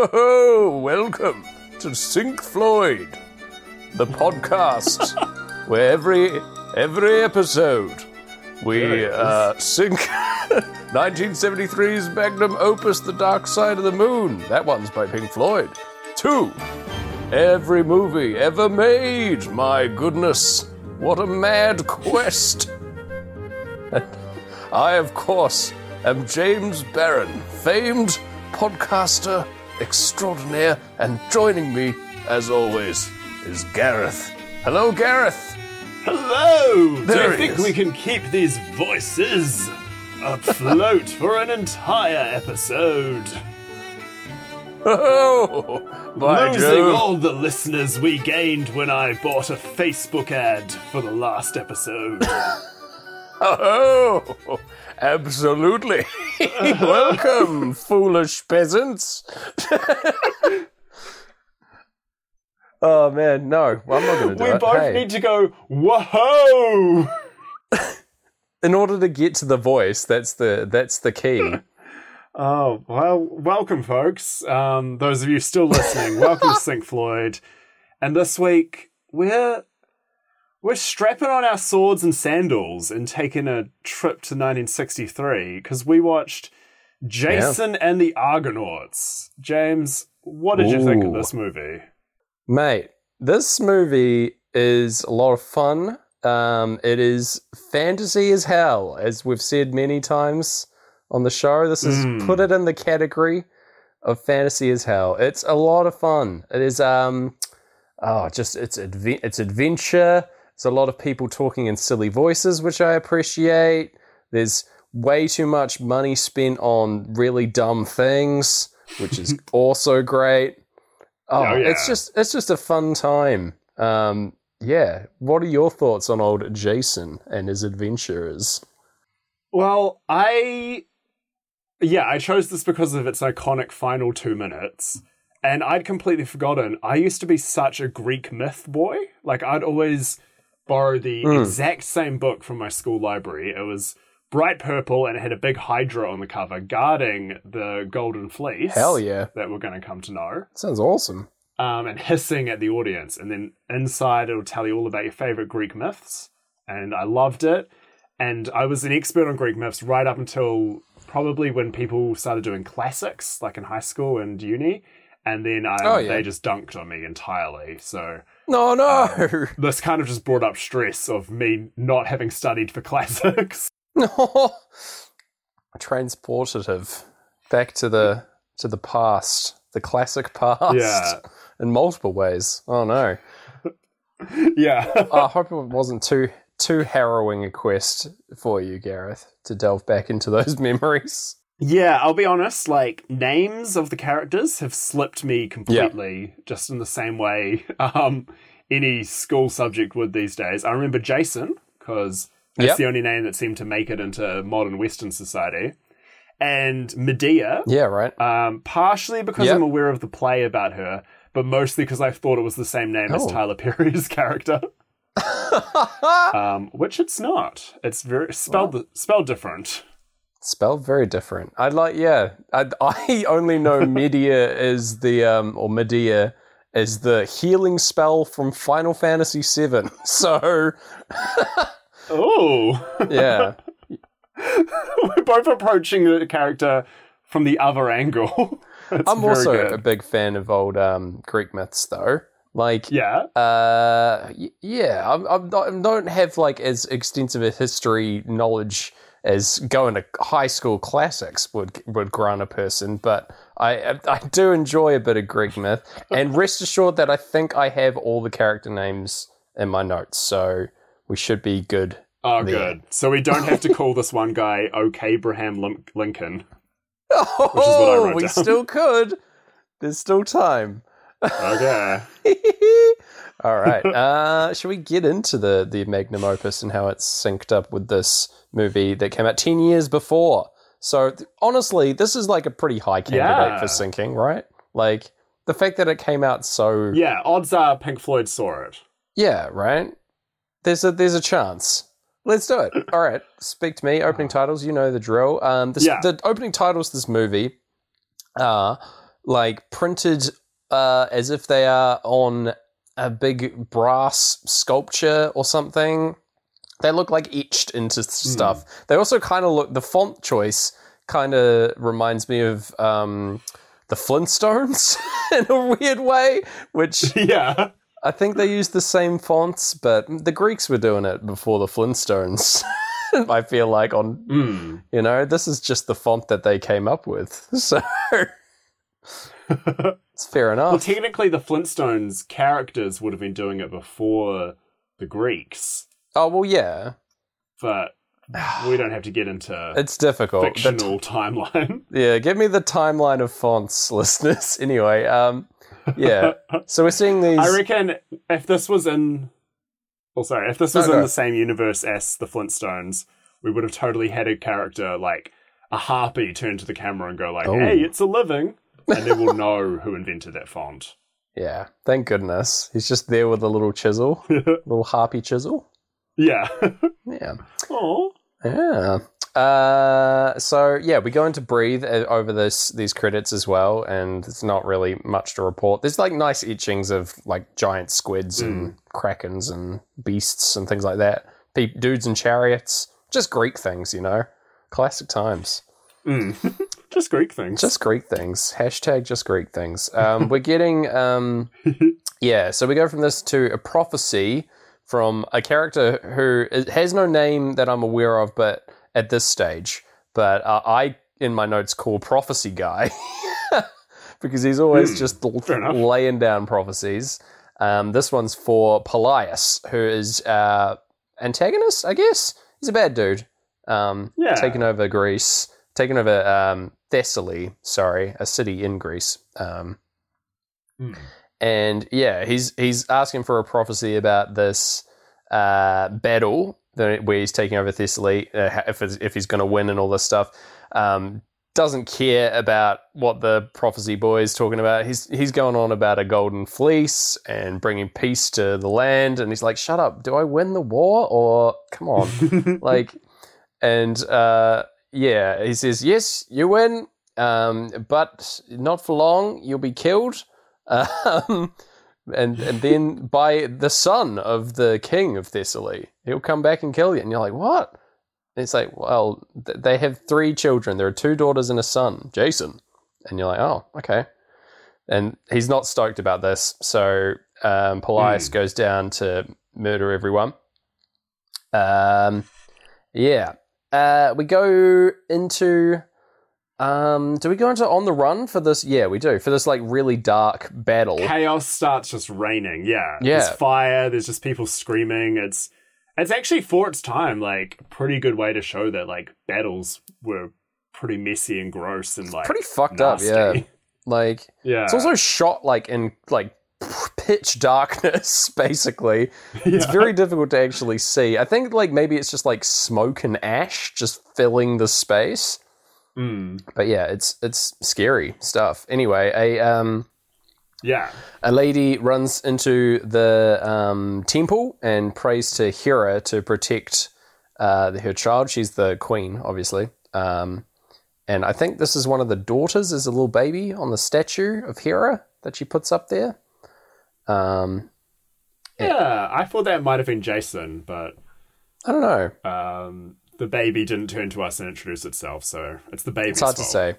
Oh, welcome to Sync Floyd, the podcast where every every episode we uh, sync 1973's magnum opus, The Dark Side of the Moon. That one's by Pink Floyd. Two, every movie ever made. My goodness, what a mad quest! I, of course, am James Barron, famed podcaster extraordinaire, and joining me, as always, is Gareth. Hello, Gareth. Hello! Do you think is. we can keep these voices afloat for an entire episode? Oh, Losing Jove. all the listeners we gained when I bought a Facebook ad for the last episode. Oh, absolutely. Welcome, foolish peasants. oh man, no, well, I'm not going to do we it. both Hey, need to go, whoa! in order to get to the voice, that's the that's the key. Oh, well, welcome, folks. Um, those of you still listening, welcome to Sync Floyd. And this week, we're we're strapping on our swords and sandals and taking a trip to 1963 because we watched Jason and the Argonauts. James, what did you think of this movie? Mate, this movie is a lot of fun. Um, it is fantasy as hell, as we've said many times on the show. This is Mm. put it in the category of fantasy as hell. It's a lot of fun. It is um, oh, just it's adve- it's adventure. It's a lot of people talking in silly voices, which I appreciate. There's way too much money spent on really dumb things, which is also great. Oh, Oh, yeah. it's just it's just a fun time. Um, yeah. What are your thoughts on old Jason and his adventures? Well, I. Yeah, I chose this because of its iconic final two minutes. And I'd completely forgotten. I used to be such a Greek myth boy. Like, I'd always borrow the Mm. exact same book from my school library. It was bright purple and it had a big hydra on the cover guarding the golden fleece. Hell yeah, That we're going to come to know. sounds awesome. Um, and hissing at the audience. And then inside, it'll tell you all about your favorite Greek myths. And I loved it. And I was an expert on Greek myths right up until probably when people started doing classics, like in high school and uni. And then um, Oh, yeah. they just dunked on me entirely. So No, no, um, this kind of just brought up stress of me not having studied for classics. no. Transportative back to the to the past, the classic past. Yeah. in multiple ways. Oh no. yeah. I hope it wasn't too too harrowing a quest for you, Gareth, to delve back into those memories. Yeah, I'll be honest, like names of the characters have slipped me completely, just in the same way um, any school subject would these days. I remember Jason, because that's Yep. the only name that seemed to make it into modern Western society. And Medea, Yeah, right. um, partially because Yep. I'm aware of the play about her, but mostly because I thought it was the same name as Oh. Tyler Perry's character, um, which it's not. It's very spelled spelled different. Spelled very different. I'd like, yeah. I, I only know Medea is the um or Medea is the healing spell from Final Fantasy VII. So Oh. yeah, We're both approaching the character from the other angle. I'm also good. a big fan of old um Greek myths, though. Like, yeah. Uh, y- yeah, I'm, I'm not, I don't have like as extensive a history knowledge as going to high school classics would would grant a person, but I I do enjoy a bit of Greek myth, and rest assured that I think I have all the character names in my notes, so we should be good. Oh, there. good. So we don't have to call this one guy OK Abraham Lincoln. Oh, wrote we down. still could. There's still time. Okay. All right. Uh, should we get into the the magnum opus and how it's synced up with this movie that came out ten years before? So th- honestly, this is like a pretty high candidate Yeah. for sinking, right? Like the fact that it came out so yeah, odds are Pink Floyd saw it. yeah, right. There's a there's a chance. Let's do it. All right, speak to me. Opening titles, you know the drill. Um, this, Yeah. the opening titles of this movie are like printed uh, as if they are on a big brass sculpture or something. They look like etched into stuff. They also kind of look. The font choice kind of reminds me of um, the Flintstones in a weird way, which yeah. I think they used the same fonts, but the Greeks were doing it before the Flintstones. I feel like on Mm. you know this is just the font that they came up with, so it's fair Well, enough. technically, the Flintstones characters would have been doing it before the Greeks, oh well, yeah, but we don't have to get into it's difficult. The t- fictional timeline. yeah, give me the timeline of fonts, listeners. Anyway, um, yeah. So we're seeing these. I reckon if this was in, oh sorry, if this was No, in go. the same universe as the Flintstones, we would have totally had a character like a harpy turn to the camera and go like, Oh. "Hey, it's a living," and then we'll know who invented that font. yeah, thank goodness he's just there with a little chisel, little harpy chisel. Yeah. Yeah. Oh. Yeah. Uh, so yeah, we go into breathe uh, over this these credits as well, and it's not really much to report. There's like nice etchings of like giant squids and krakens and beasts and things like that. Pe- dudes and chariots, just Greek things, you know, classic times. Mm. Just Greek things. Just Greek things. Hashtag just Greek things. Um, we're getting, um, yeah, so we go from this to a prophecy from a character who has no name that I'm aware of, but at this stage, but uh, I, in my notes, call prophecy guy because he's always Hmm, just enough. laying down prophecies. Um, this one's for Polias, who is uh, antagonist, I guess. He's a bad dude. Um, Yeah. taking over Greece, taking over um, Thessaly, sorry, a city in Greece. Um, Mm. And yeah, he's he's asking for a prophecy about this uh, battle that- where he's taking over Thessaly, uh, if if he's going to win and all this stuff. Um, doesn't care about what the prophecy boy is talking about. He's he's going on about a golden fleece and bringing peace to the land, and he's like, "Shut up! Do I win the war or come on?" like and uh yeah he says yes you win um but not for long you'll be killed um and and then by the son of the king of thessaly he'll come back and kill you. And you're like what? And it's like well th- they have three children. There are two daughters and a son jason. And you're like oh okay. And he's not stoked about this. So um Polias goes down to murder everyone. Um yeah. Uh, we go into. Um, do we go into on the run for this? Yeah, we do for this like really dark battle. Chaos starts just raining. Yeah. Yeah. There's fire. There's just people screaming. It's it's actually for its time like a pretty good way to show that like battles were pretty messy and gross and like Pretty fucked nasty. up, yeah. Like Yeah. it's also shot like in like pitch darkness. Basically, it's very difficult to actually see. I think like maybe it's just like smoke and ash just filling the space. Mm. But yeah, it's it's scary stuff. Anyway, a um. Yeah. a lady runs into the um, temple and prays to Hera to protect uh, her child. She's the queen, obviously. Um, and I think this is one of the daughters, is a little baby on the statue of Hera that she puts up there. Um, Yeah. I thought that might have been Jason, but I don't know. um, the baby didn't turn to us and introduce itself, so it's the baby's It's hard to say.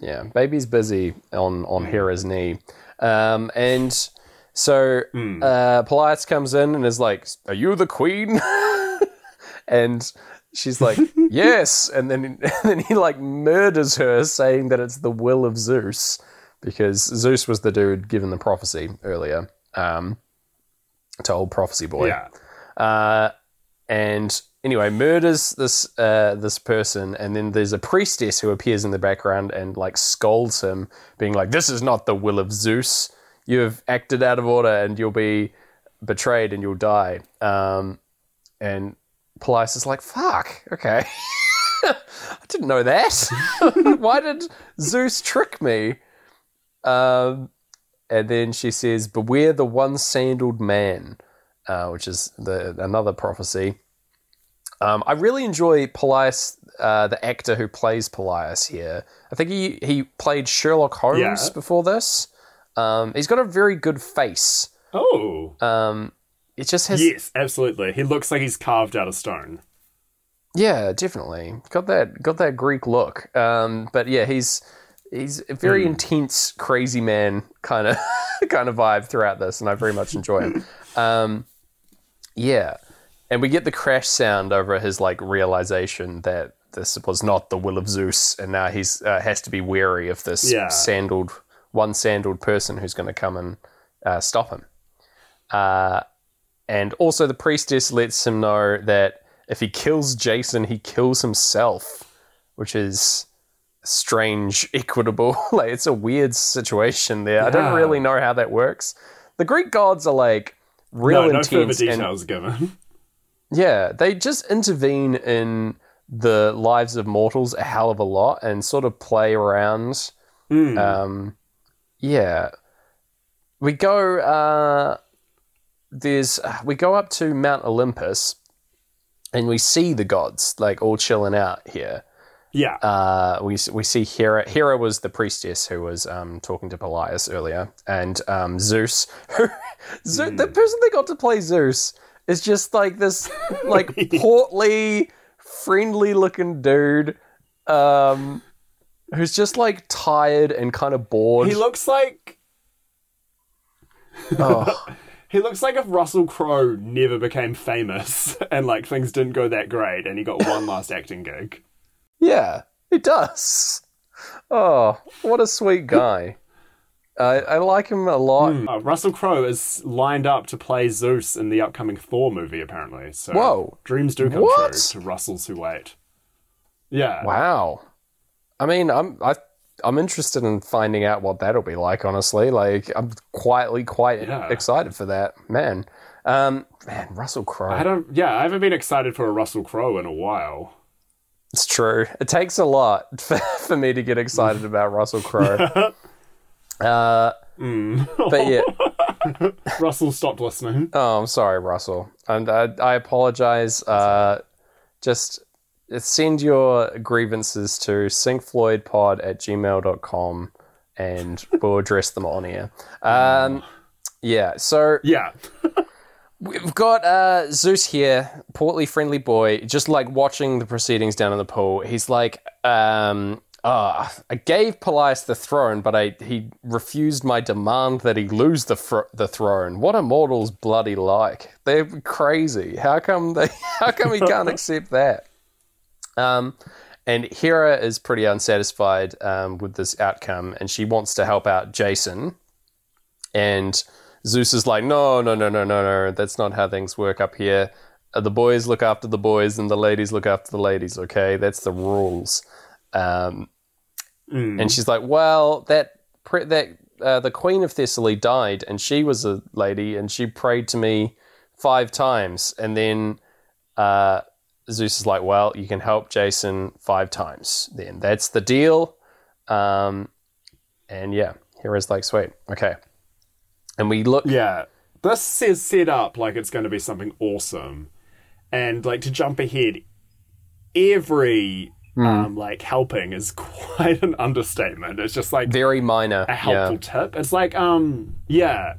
Yeah, baby's busy on on Hera's knee, um, and so Hmm. uh, Polias comes in and is like, "Are you the queen?" and she's like, "Yes," and then and then he like murders her, saying that it's the will of Zeus because Zeus was the dude given the prophecy earlier um, to old prophecy boy. Yeah. Uh, and anyway, murders this uh, this person, and then there's a priestess who appears in the background and like scolds him, being like, "This is not the will of Zeus. You have acted out of order, and you'll be betrayed, and you'll die." Um, and Pelias is like, "Fuck, okay." I didn't know that. Why did Zeus trick me? Um, and then she says, "Beware the one-sandaled man." uh, which is the another prophecy. Um, I really enjoy Polias uh, the actor who plays Polias here. I think he he played Sherlock Holmes Yeah. before this. Um, he's got a very good face. Oh. Um, it just has yes, absolutely. He looks like he's carved out of stone. Yeah, definitely got that got that Greek look. Um, but yeah, he's he's a very intense, crazy man kind of kind of vibe throughout this, and I very much enjoy him. Um, yeah, and we get the crash sound over his like realization that this was not the will of Zeus, and now he's uh, has to be wary of this Yeah. sandaled one sandaled person who's going to come and uh, stop him. Uh, and also, the priestess lets him know that if he kills Jason, he kills himself, which is strange, equitable. like, it's a weird situation there. I don't really know how that works. The Greek gods are like real no, no further intense. and, details given. yeah, they just intervene in the lives of mortals a hell of a lot and sort of play around. Hmm. Um, yeah, we go. Uh, there's we go up to Mount Olympus, and we see the gods like all chilling out here. yeah. Uh, we we see Hera. Hera was the priestess who was um, talking to Polias earlier, and um, Zeus. Zeus The person they got to play Zeus is just like this, like portly, friendly-looking dude, um, who's just like tired and kind of bored. he looks like oh, he looks like if Russell Crowe never became famous and like things didn't go that great and he got one last acting gig. yeah, he does. Oh, what a sweet guy. I I like him a lot. Uh, Russell Crowe is lined up to play Zeus in the upcoming Thor movie, apparently. So Whoa. dreams do come What? true to Russells who wait. Yeah, Wow. I mean, I'm I I'm interested in finding out what that'll be like. Honestly, like I'm quietly quite Yeah. excited for that. Man, um, man, Russell Crowe. I don't. Yeah, I haven't been excited for a Russell Crowe in a while. It's true. It takes a lot for, for me to get excited about Russell Crowe. uh, but yeah. Russell stopped listening. Oh, I'm sorry, Russell. And I, I apologize. Uh, just send your grievances to syncfloydpod at gmail.com and we'll address them on air. Um, yeah, so Yeah, we've got uh, Zeus here, portly, friendly boy, just like watching the proceedings down in the pool. He's like, um, ah, I gave Pelias the throne, but I he refused my demand that he lose the fr- the throne. What are mortals bloody like? They're crazy. How come they? How come he can't accept that? Um, and Hera is pretty unsatisfied um, with this outcome, and she wants to help out Jason. And Zeus is like, no, no, no, no, no, no. That's not how things work up here. Uh, The boys look after the boys, and the ladies look after the ladies. Okay, that's the rules. Um, Mm. and she's like, well, that pre- that uh, the queen of Thessaly died, and she was a lady, and she prayed to me five times, and then uh, Zeus is like, well, you can help Jason five times. Then that's the deal. Um, and yeah, Hera's like, sweet, okay. And we look. Yeah, this is set up like it's going to be something awesome, and like to jump ahead, every Hmm. um like helping is quite an understatement. It's just like Very minor. a helpful tip. It's like um yeah,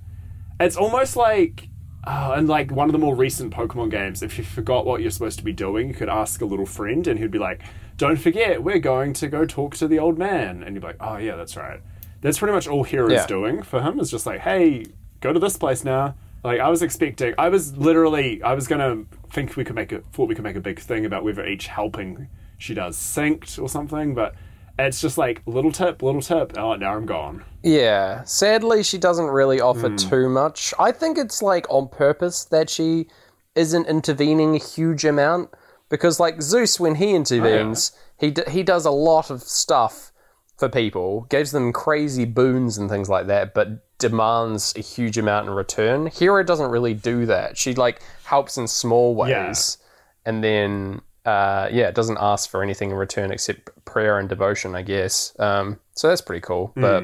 it's almost like. Uh, and like one of the more recent Pokemon games, if you forgot what you're supposed to be doing, you could ask a little friend, and he'd be like, "Don't forget, we're going to go talk to the old man." And you'd be like, "Oh yeah, that's right." That's pretty much all Hera's Yeah. doing for him. Is just like, "Hey, go to this place now." Like I was expecting, I was literally, I was gonna think we could make it, thought we could make a big thing about whether each helping she does synced or something, but it's just like little tip, little tip. Oh, now I'm gone. Yeah. Sadly, she doesn't really offer hmm. too much. I think it's like on purpose that she isn't intervening a huge amount because, like Zeus, when he oh, intervenes, he d- he does a lot of stuff for people, gives them crazy boons and things like that, but demands a huge amount in return. Hera doesn't really do that. She like helps in small ways, and then uh, yeah, it doesn't ask for anything in return except prayer and devotion, I guess. Um, so that's pretty cool, but.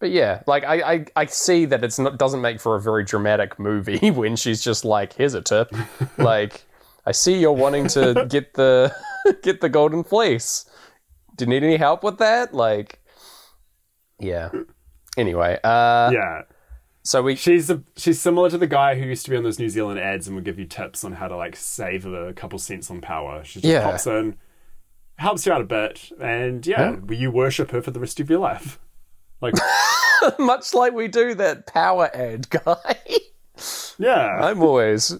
But yeah, like I, I, I see that it's not doesn't make for a very dramatic movie when she's just like, "Here's a tip." like, I see you're wanting to get the get the golden fleece. Do you need any help with that? Like, yeah. Anyway, uh, yeah. So we She's a, she's similar to the guy who used to be on those New Zealand ads and would give you tips on how to like save a couple cents on power. She just Yeah. pops in, helps you out a bit, and yeah, you worship her for the rest of your life. Like, much like we do that power ad guy. yeah, I'm always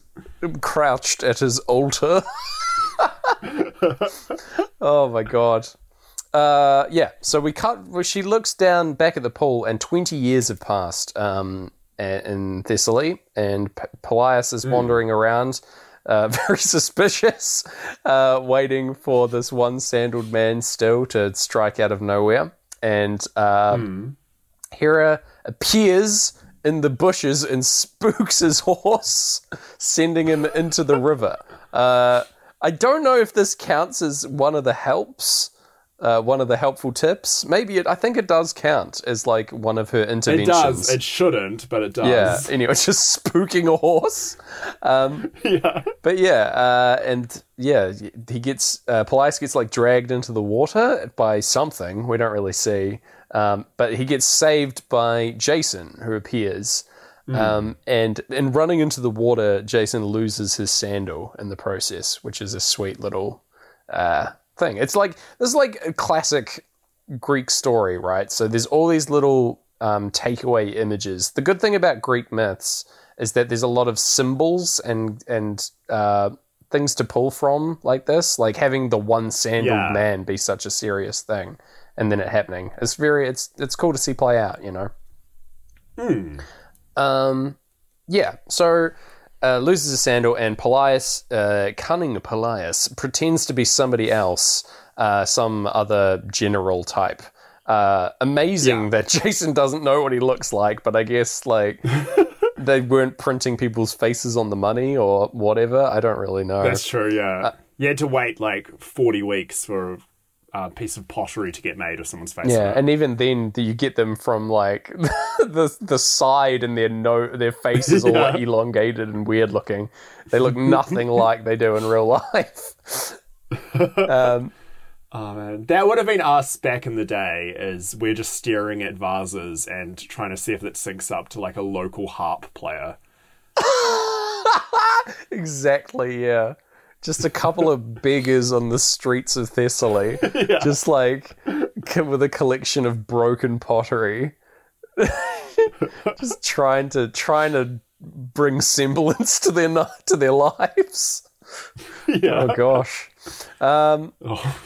crouched at his altar. oh my god. Uh, yeah, so we cut. Well, she looks down back at the pool, and twenty years have passed um, in Thessaly, and P- Pelias is wandering around, uh, very suspicious, uh, waiting for this one sandaled man still to strike out of nowhere. And uh, Hera appears in the bushes and spooks his horse, sending him into the river. Uh, I don't know if this counts as one of the helps, uh, one of the helpful tips. Maybe it. I think it does count as like one of her interventions. it does. It shouldn't, but it does. yeah. Anyway, just spooking a horse. Um, yeah. but yeah, uh, and yeah, he gets uh, Pelias gets like dragged into the water by something we don't really see, um, but he gets saved by Jason, who appears. Um, and in running into the water, Jason loses his sandal in the process, which is a sweet little uh, thing. It's like this is like a classic Greek story, right? So there's all these little um, takeaway images. The good thing about Greek myths is that there's a lot of symbols and and uh, things to pull from, like this, like having the one sandaled Yeah. man be such a serious thing, and then it happening. It's very it's it's cool to see play out, you know. Hmm. Um, yeah, so uh, loses a sandal, and Pelias, uh, cunning Pelias, pretends to be somebody else, uh, some other general type. Uh, amazing Yeah. that Jason doesn't know what he looks like, but I guess like they weren't printing people's faces on the money or whatever. I don't really know. That's true. Yeah. Uh, you had to wait like forty weeks for a piece of pottery to get made of someone's face. Yeah, and even then, do you get them from like the the side, and their no, their face is all Yeah. elongated and weird looking. They look nothing like they do in real life. um, Oh man, that would have been us back in the day. Is we're just staring at vases and trying to see if it syncs up to like a local harp player. exactly, yeah. Just a couple of beggars on the streets of Thessaly, just like with a collection of broken pottery, just trying to trying to bring semblance to their to their lives. yeah. Oh gosh. Um, Oh.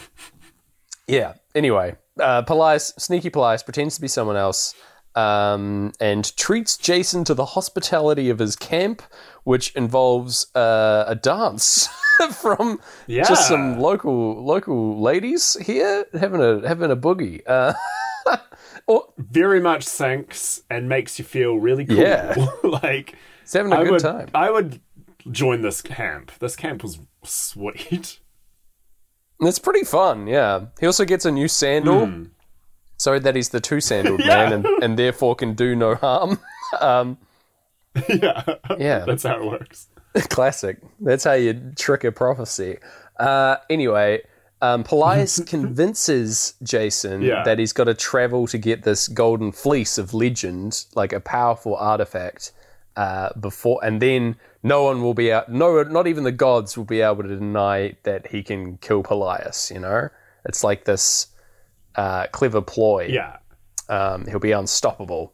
yeah. Anyway, uh, Pelias, sneaky Pelias, pretends to be someone else um, and treats Jason to the hospitality of his camp, which involves uh, a dance from Yeah. just some local local ladies here having a having a boogie. Uh, or Very much syncs and makes you feel really cool. Yeah. like it's having a I good would, time. I would join this camp. This camp was sweet. It's pretty fun, yeah. He also gets a new sandal. Hmm. So that he's the two sandaled Yeah. man and, and therefore can do no harm. Um, yeah. yeah. That's how it works. Classic. That's how you trick a prophecy. Uh, anyway, um, Pelias convinces Jason Yeah. that he's got to travel to get this golden fleece of legend, like a powerful artifact, uh, before, and then no one will be out. No, not even the gods will be able to deny that he can kill Pelias. You know, it's like this uh, clever ploy Yeah. um, he'll be unstoppable.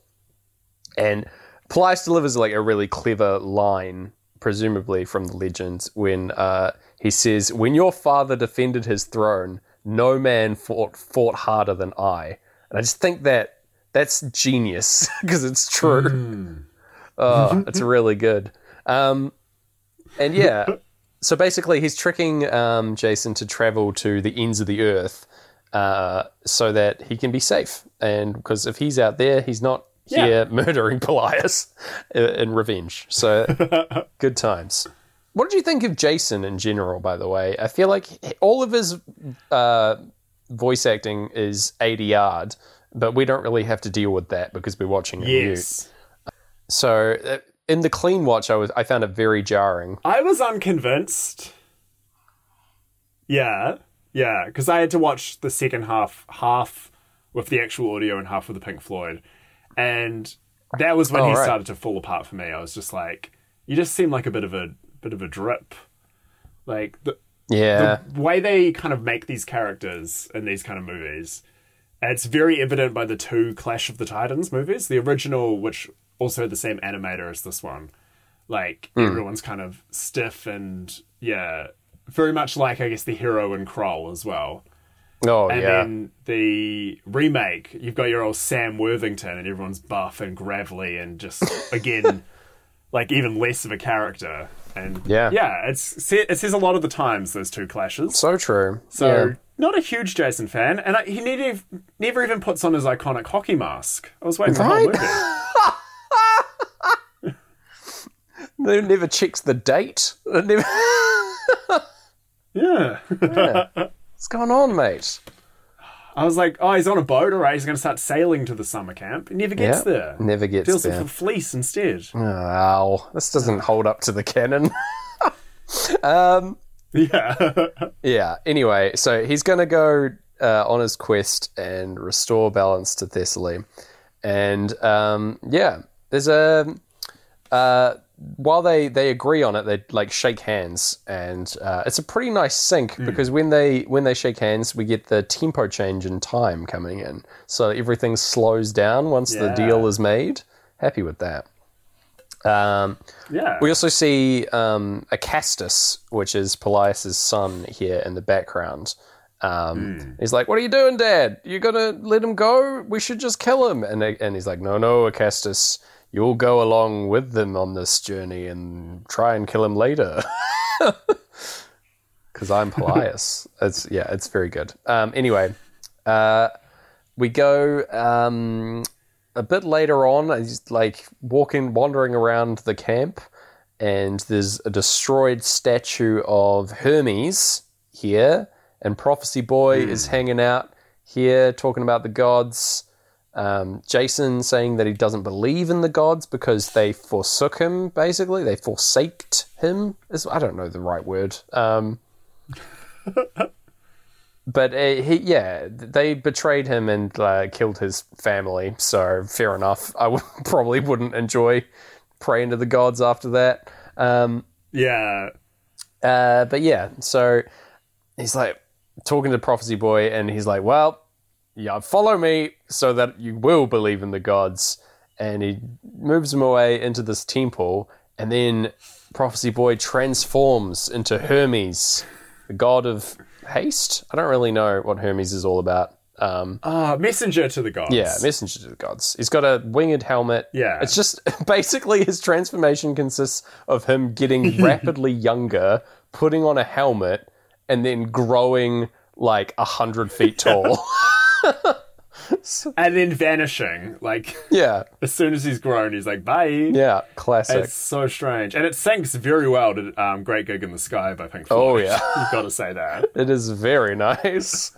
And Pelias delivers like a really clever line, presumably from the legends, when uh, he says, "When your father defended his throne, no man fought fought harder than I." And I just think that that's genius because it's true. Oh, it's really good. Um, and yeah, so basically, he's tricking um, Jason to travel to the ends of the earth uh, so that he can be safe. And because if he's out there, he's not Yeah. here murdering Pelias in, revenge. So good times. What did you think of Jason in general? By the way, I feel like all of his uh, voice acting is ADR, but we don't really have to deal with that because we're watching it mute. So uh, in the clean watch, I was I found it very jarring. I was unconvinced. Yeah. Yeah, because I had to watch the second half, half with the actual audio and half with the Pink Floyd, and that was when Oh, he right. started to fall apart for me. I was just like, you just seem like a bit of a bit of a drip, like the Yeah. the way they kind of make these characters in these kind of movies. It's very evident by the two Clash of the Titans movies, the original, which also had the same animator as this one. Like Hmm. everyone's kind of stiff and yeah, very much like I guess the hero in Krull as well. Oh And yeah. then the remake, you've got your old Sam Worthington, and everyone's buff and gravelly, and just again, like even less of a character. And Yeah. yeah, it's it says a lot of the times those two clashes. so true. So yeah. not a huge Jason fan, and I, he never never even puts on his iconic hockey mask. I was waiting for the whole movie. Never checks the date. Never- Yeah, What's going on, mate? I was like, oh, he's on a boat. All right, he's going to start sailing to the summer camp. He never gets Yeah, there. Never gets there. Feels there. like a fleece instead. Wow, this doesn't hold up to the canon. um, Yeah, yeah. Anyway, so he's gonna go uh, on his quest and restore balance to Thessaly, and um, yeah, there's a. Uh, while they, they agree on it, they like shake hands, and uh, it's a pretty nice sync because when they when they shake hands, we get the tempo change in time coming in, so everything slows down once the deal is made. Happy with that. Um, yeah. we also see um, Acastus, which is Polias's son, here in the background. Um, He's like, "What are you doing, Dad? You're gonna let him go? We should just kill him." And and he's like, "No, no, Acastus, you'll go along with them on this journey and try and kill him later." Because I'm Polias. it's yeah, it's very good. Um, anyway, uh, we go um, a bit later on. He's like walking, wandering around the camp, and there's a destroyed statue of Hermes here, and Prophecy Boy is hanging out here talking about the gods. Um, Jason saying that he doesn't believe in the gods because they forsook him. Basically, they forsaked him. Is I don't know the right word. Um, but uh, he, yeah, they betrayed him and uh, killed his family. So fair enough. I would, probably wouldn't enjoy praying to the gods after that. Um, yeah. uh, but yeah, so he's like talking to Prophecy Boy, and he's like, "Well, yeah, follow me so that you will believe in the gods." And he moves him away into this temple, and then Prophecy Boy transforms into Hermes, the god of haste. I don't really know what Hermes is all about. Um, Ah, messenger to the gods. yeah, messenger to the gods. He's got a winged helmet. Yeah. It's just basically his transformation consists of him getting rapidly younger, putting on a helmet, and then growing like a hundred feet tall. and then vanishing. Like yeah. as soon as he's grown, he's like, bye. Yeah. Classic. It's so strange, and it syncs very well to um, "Great Gig in the Sky" by Pink Floyd. Oh, yeah. you've got to say that. It is very nice.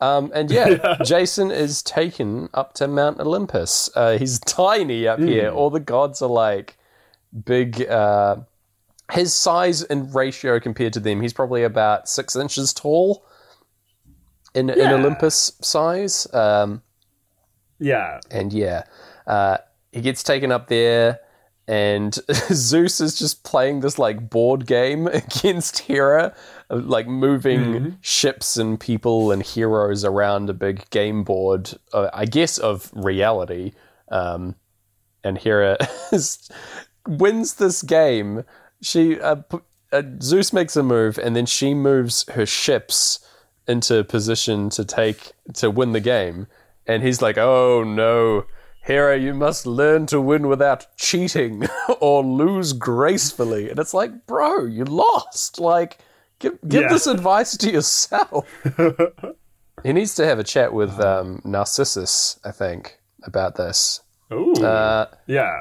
Um, and yeah, Jason is taken up to Mount Olympus. Uh, he's tiny up here. All the gods are like big. Uh, his size and ratio compared to them, he's probably about six inches tall in, in Yeah. Olympus size. Um, Yeah, and yeah, uh, he gets taken up there, and Zeus is just playing this like board game against Hera, uh, like moving ships and people and heroes around a big game board, uh, I guess of reality. Um, and Hera is, wins this game. She uh, p- uh, Zeus makes a move, and then she moves her ships into position to take to win the game. And he's like, "Oh no, Hera, you must learn to win without cheating or lose gracefully." And it's like, "Bro, you lost. Like, give give Yeah. this advice to yourself." he needs to have a chat with um, Narcissus, I think, about this. ooh, Uh, yeah.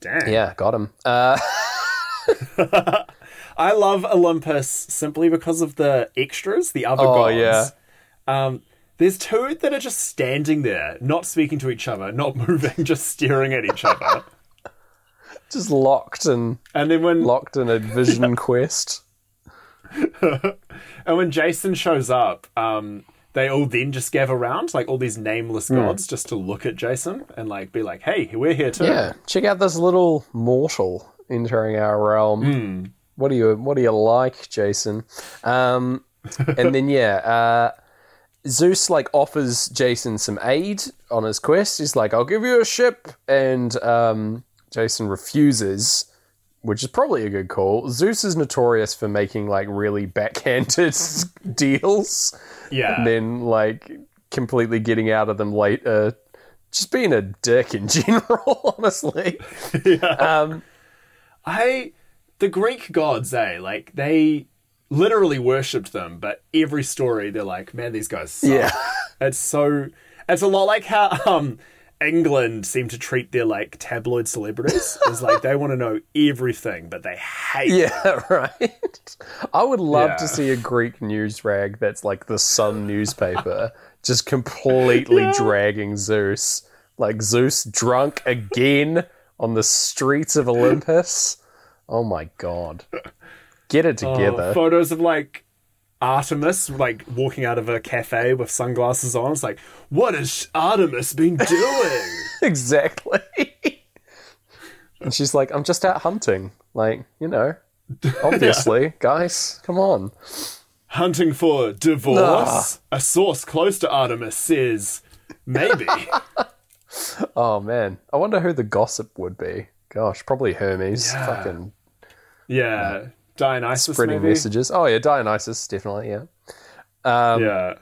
Damn. yeah, got him. Uh, I love Olympus simply because of the extras, the other Oh, gods. yeah. Um, there's two that are just standing there, not speaking to each other, not moving, just staring at each other. just locked and And then when locked in a vision quest. and when Jason shows up, um, they all then just gather around, like all these nameless Hmm. gods, just to look at Jason and like be like, "Hey, we're here too." Yeah, check out this little mortal entering our realm. What do you What do you like, Jason? Um, and then yeah, uh, Zeus like offers Jason some aid on his quest. He's like, "I'll give you a ship," and um, Jason refuses. Which is probably a good call. Zeus is notorious for making like really backhanded deals yeah. and then like completely getting out of them later. Just being a dick in general, honestly. Um, I the Greek gods, eh? Like they literally worshipped them, but every story they're like, man, these guys suck. Yeah. It's so it's a lot like how um England seem to treat their like tabloid celebrities. It's like they want to know everything, but they hate Yeah, right. I would love to see a Greek news rag that's like the Sun newspaper, just completely dragging Zeus. Like Zeus drunk again on the streets of Olympus. Oh my god. Get it Oh, together. photos of like Artemis like walking out of a cafe with sunglasses on. It's like, what has Artemis been doing? exactly. and she's like, I'm just out hunting. Like, you know, obviously, guys, come on. Hunting for divorce. Ah. A source close to Artemis says maybe. Oh man, I wonder who the gossip would be. Gosh, probably Hermes. Yeah. Fucking yeah. Dionysus spreading maybe? messages. Oh yeah, Dionysus, definitely. Yeah. Um, yeah.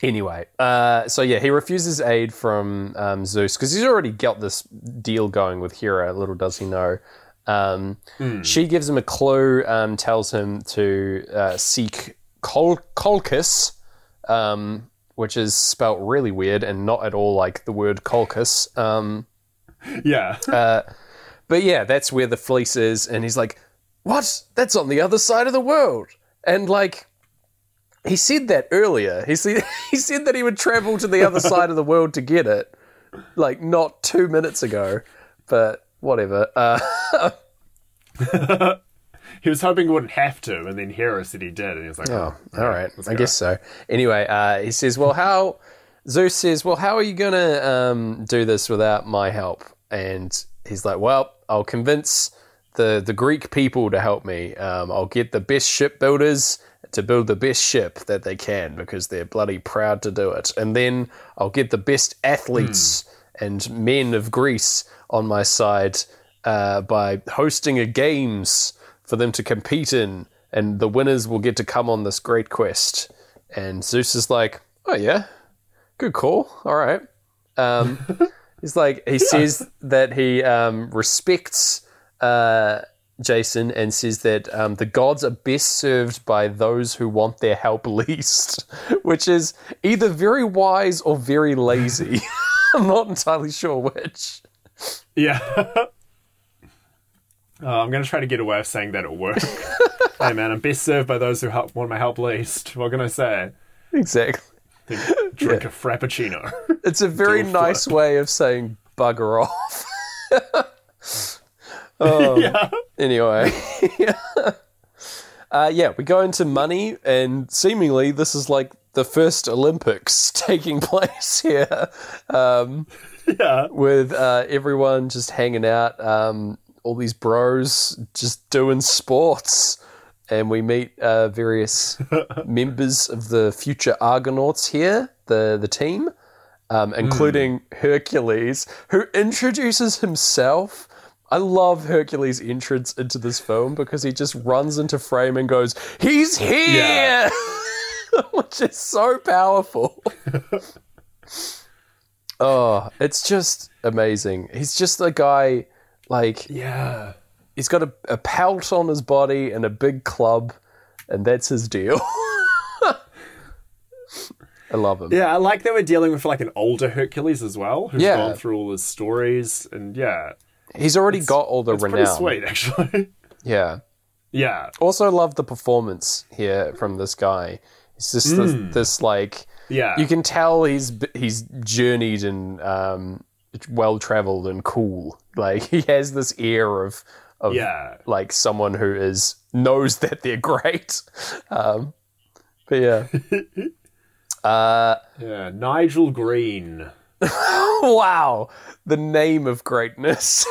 Anyway, uh, so yeah, he refuses aid from um, Zeus because he's already got this deal going with Hera. Little does he know. Um, She gives him a clue, um, tells him to uh, seek Col- Colchis, um, which is spelt really weird and not at all like the word Colchis. Um, Yeah. but yeah, that's where the fleece is, and he's like, "What? That's on the other side of the world." And like, he said that earlier. He said he said that he would travel to the other side of the world to get it, like not two minutes ago. But whatever. Uh, he was hoping he wouldn't have to, and then Hera said he did, and he was like, oh, oh, all right. I guess so. Anyway, uh, he says, "Well, how?" Zeus says, "Well, how are you gonna um, do this without my help?" And he's like, "Well, I'll convince the the Greek people to help me. Um, I'll get the best shipbuilders to build the best ship that they can because they're bloody proud to do it. And then I'll get the best athletes and men of Greece on my side uh, by hosting a games for them to compete in, and the winners will get to come on this great quest." And Zeus is like, "Oh yeah." good call. All right. Um, he's like, he says that he um, respects uh, Jason and says that um, the gods are best served by those who want their help least, which is either very wise or very lazy. I'm not entirely sure which. Yeah. Oh, I'm going to try to get away with saying that at work. hey, man, I'm best served by those who help, want my help least. What can I say? Exactly. Drink a frappuccino. It's a very Go nice way of saying bugger off. oh, yeah. Anyway. uh, yeah, we go into money, and seemingly this is like the first Olympics taking place here um, Yeah. with uh, everyone just hanging out, um, all these bros just doing sports. And we meet uh, various members of the future Argonauts here, the, the team, um, including Hercules, who introduces himself. I love Hercules' entrance into this film because he just runs into frame and goes, He's here! Yeah. Which is so powerful. oh, it's just amazing. He's just a guy, like, Yeah. He's got a, a pelt on his body and a big club, and that's his deal. I love him. Yeah, I like that we're dealing with like an older Hercules as well, who's Yeah. gone through all his stories, and yeah, He's already got all the it's renown. pretty sweet actually. Yeah. yeah, Also, love the performance here from this guy. It's just this, this like yeah, you can tell he's he's journeyed and um, well traveled and cool. Like he has this air of of Yeah. like someone who is knows that they're great. Um, but yeah. uh, Yeah. Nigel Green. wow, the name of greatness.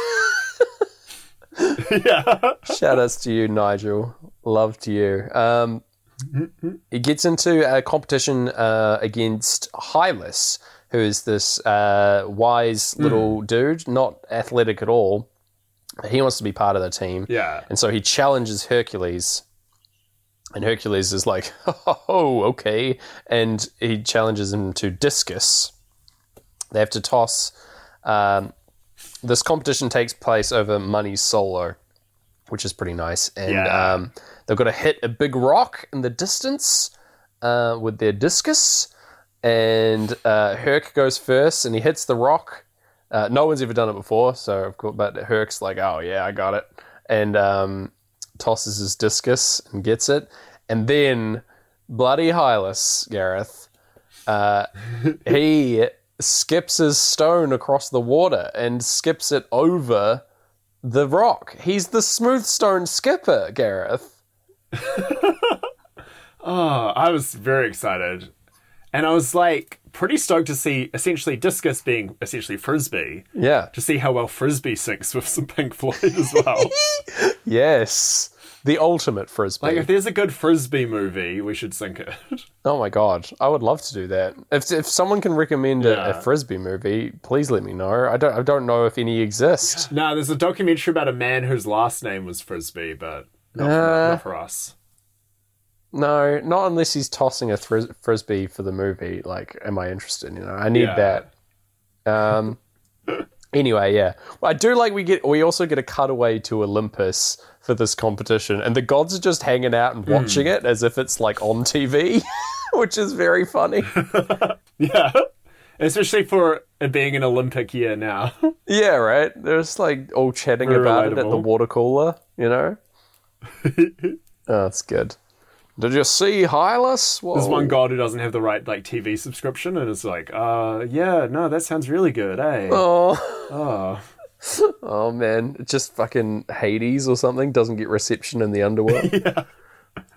yeah. Shout outs to you, Nigel. Love to you. Um, he gets into a competition uh, against Hylas, who is this uh, wise little dude, not athletic at all. He wants to be part of the team. Yeah. And so he challenges Hercules. And Hercules is like, oh, okay. And he challenges him to discus. They have to toss. Um, this competition takes place over money solo, which is pretty nice. And Yeah. um, they've got to hit a big rock in the distance uh, with their discus. And uh, Herc goes first and he hits the rock. Uh, no one's ever done it before, so of course, but Herc's like, "Oh yeah, I got it," and um, tosses his discus and gets it, and then bloody Hylas, Gareth, uh, he skips his stone across the water and skips it over the rock. He's the smooth stone skipper, Gareth. Oh, I was very excited. And I was like pretty stoked to see essentially discus being essentially frisbee. Yeah. To see how well frisbee syncs with some Pink Floyd as well. Yes. The ultimate frisbee. like if there's a good frisbee movie, we should sync it. Oh my god, I would love to do that. If if someone can recommend a, a frisbee movie, please let me know. I don't I don't know if any exist. no, there's a documentary about a man whose last name was Frisbee, but not, for, Uh. not for us. No, not unless he's tossing a fris- frisbee for the movie. Like, am I interested? You know, I need Yeah. that. Um. anyway, yeah, well, I do like we get. We also get a cutaway to Olympus for this competition, and the gods are just hanging out and watching Hmm. it as if it's like on TV, which is very funny. Yeah. Especially for it being an Olympic year now. Yeah, right. They're just like all chatting Very about it at the water cooler, you know? oh, that's good. Did you see Hylas? Whoa. There's one god who doesn't have the right like TV subscription and it's like, uh yeah, no, that sounds really good, eh? Oh, Oh. oh man. It's just fucking Hades or something doesn't get reception in the underworld. Yeah.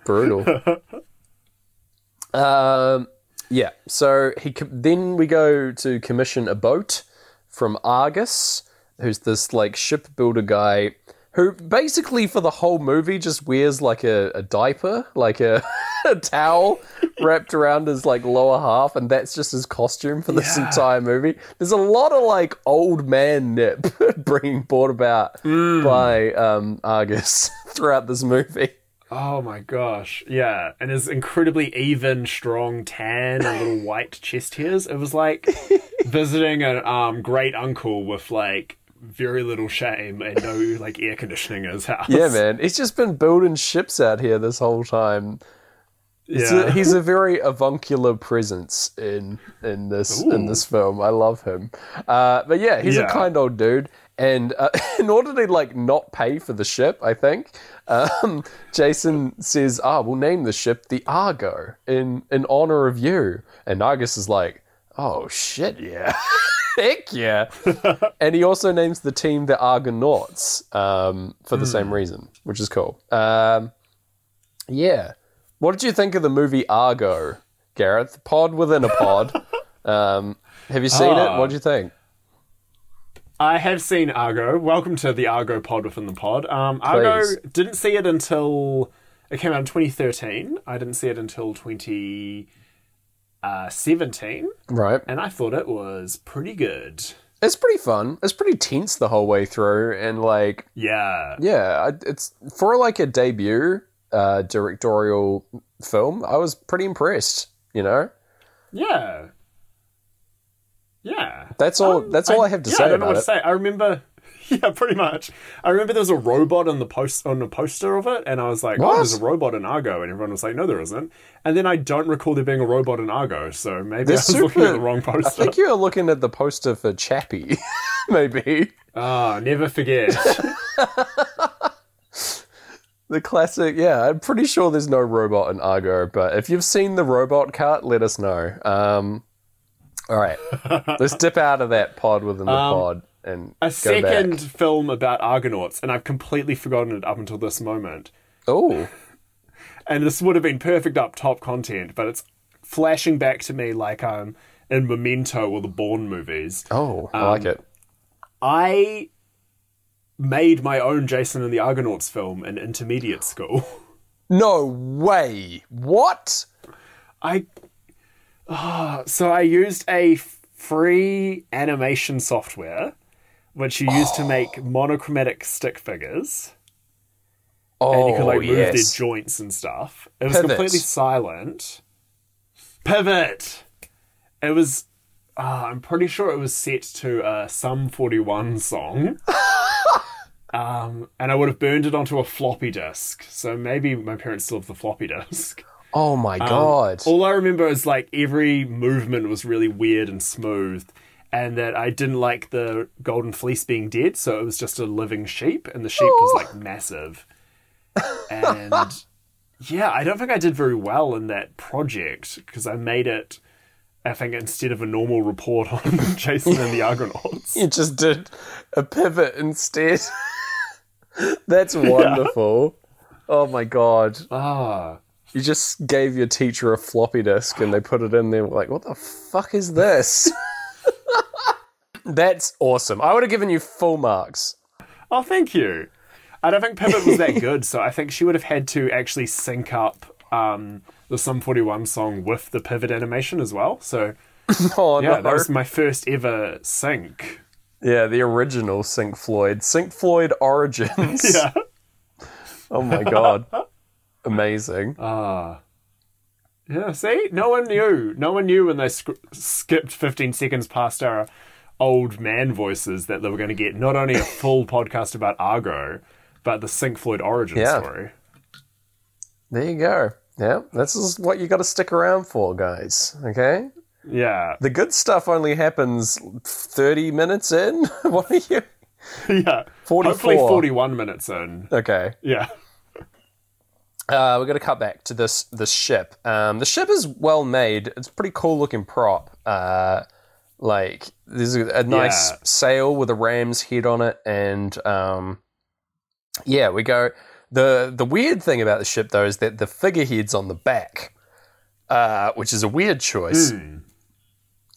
Brutal. um, yeah, so he then we go to commission a boat from Argus, who's this like shipbuilder guy who basically for the whole movie just wears like a, a diaper, like a, a towel wrapped around his like lower half, and that's just his costume for this Yeah. entire movie. There's a lot of like old man nip being brought about by um, Argus throughout this movie. Oh my gosh. Yeah. And his incredibly even, strong tan and little white chest hairs. It was like visiting a um, great uncle with like very little shame and no like air conditioning in his house. Yeah, man. He's just been building ships out here this whole time. It's Yeah. a- he's a very avuncular presence in in this in this film. I love him. Uh, but yeah, he's a kind old dude. And uh, in order to like not pay for the ship, I think um, Jason says, "Ah, we'll name the ship the Argo in in honor of you." And Argus is like, "Oh shit, yeah." Heck yeah. and he also names the team the Argonauts um, for the same reason, which is cool. Um, yeah. What did you think of the movie Argo, Gareth? Pod within a pod. um, have you seen it? Ah. What do you think? I have seen Argo. Welcome to the Argo pod within the pod. Um, Argo didn't see it until it came out in 2013. I didn't see it until 2017, Right. and I thought it was pretty good. It's pretty fun. It's pretty tense the whole way through, and like, Yeah. yeah, it's for like a debut uh, directorial film. I was pretty impressed. You know, Yeah. Yeah. that's all. Um, that's all I, have to yeah, say I don't know about what it. to say. I remember. Yeah, pretty much. I remember there was a robot on the post on the poster of it, and I was like, What? "Oh, there's a robot in Argo," and everyone was like, "No, there isn't." And then I don't recall there being a robot in Argo, so maybe They're I was looking at the wrong poster. I think you're looking at the poster for Chappie, maybe Ah, never forget. the classic. Yeah, I'm pretty sure there's no robot in Argo, but if you've seen the robot cut, let us know. Um, all right, let's dip out of that pod within the Um, pod. And A second back. film about Argonauts, and I've completely forgotten it up until this moment. Oh, And this would have been perfect up top content, but it's flashing back to me like I'm in Memento or the Bourne movies. oh, I like Um, it. I made my own Jason and the Argonauts film in intermediate school. No way. What? I Ah, so I used a free animation software which you use to make monochromatic stick figures Oh, and you can like move yes. their joints and stuff. It was Pivot. completely silent. Pivot. It was ah, I'm pretty sure it was set to a Sum 41 song. Um, and I would have burned it onto a floppy disk. So maybe my parents still have the floppy disk. oh my Um, god. All I remember is like every movement was really weird and smooth, and that I didn't like the golden fleece being dead, so it was just a living sheep, and the sheep was like massive. And yeah, I don't think I did very well in that project because I made it. I think instead of a normal report on Jason and the Argonauts. you just did a pivot instead. That's wonderful. Oh my god. Ah, You just gave your teacher a floppy disk and they put it in there like, what the fuck is this? That's awesome. I would have given you full marks. oh, thank you. I don't think Pivot was that good, so I think she would have had to actually sync up um, the Sum 41 song with the Pivot animation as well. So Oh yeah, no. that was my first ever sync. yeah, the original Sync Floyd. Sync Floyd Origins. Yeah. Oh my god. Amazing. Ah. Yeah, see? No one knew. No one knew when they sc- skipped 15 seconds past our old man voices that they were going to get not only a full podcast about Argo, but the Sync Floyd origin Yeah. story. There you go. Yeah, this is what you got to stick around for, guys. Okay? Yeah. The good stuff only happens 30 minutes in. what are you? yeah. 44. Hopefully 41 minutes in. Okay. Yeah. Uh, we're going to cut back to this this ship. Um, the ship is well made. It's a pretty cool looking prop. Uh, like there's a, a nice Yeah. sail with a ram's head on it, and um, yeah, we go. the The weird thing about the ship though is that the figurehead's on the back, uh, which is a weird choice. Hmm.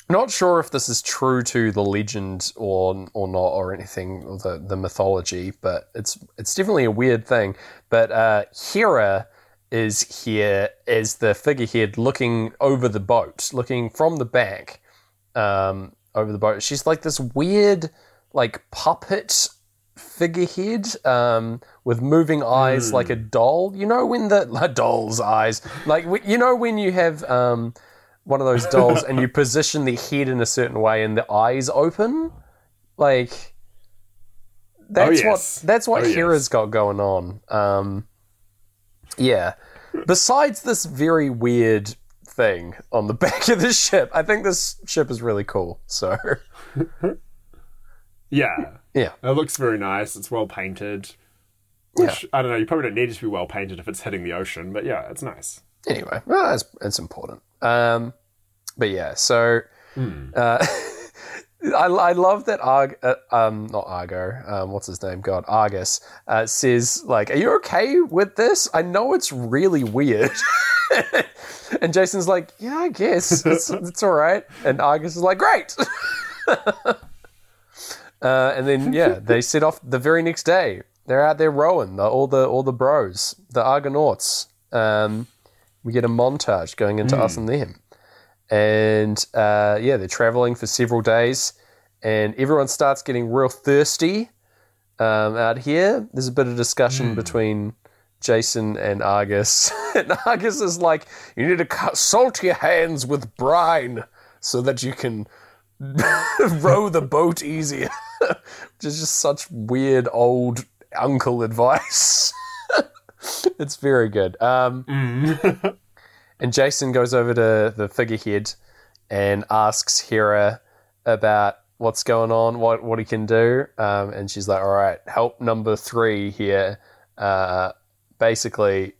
Not sure if this is true to the legend or or not or anything or the the mythology, but it's it's definitely a weird thing. But uh, Hera is here as the figurehead looking over the boat, looking from the back um, over the boat. She's like this weird, like puppet figurehead um, with moving eyes like a doll. You know when the like, doll's eyes, like you know when you have um, one of those dolls and you position the head in a certain way and the eyes open, like that's yes. what that's what Oh, yes. Hera's got going on. Um, yeah. Besides this very weird thing on the back of the ship, I think this ship is really cool. So Yeah. yeah, It looks very nice. It's well painted. Which, I don't know, you probably don't need it to be well painted if it's hitting the ocean, but yeah, it's nice. anyway, well, that's it's important. Um, but yeah, so uh, I, I love that Arg, uh, um, not Argo, um, what's his name? God, Argus uh, says like, "Are you okay with this? I know it's really weird." and Jason's like, "Yeah, I guess it's, it's all right." And Argus is like, "Great." Uh, and then yeah, they set off the very next day. They're out there rowing, the, all the all the bros, the Argonauts. Um, we get a montage going into us and them, and uh, yeah, they're traveling for several days, and everyone starts getting real thirsty um, out here. There's a bit of discussion between Jason and Argus, and Argus is like, "You need to cut, salt your hands with brine so that you can." row the boat easier, which is just such weird old uncle advice. it's very good. Um, and Jason goes over to the figurehead and asks Hera about what's going on, what what he can do, um, and she's like, "All right, help number three here." Uh, basically,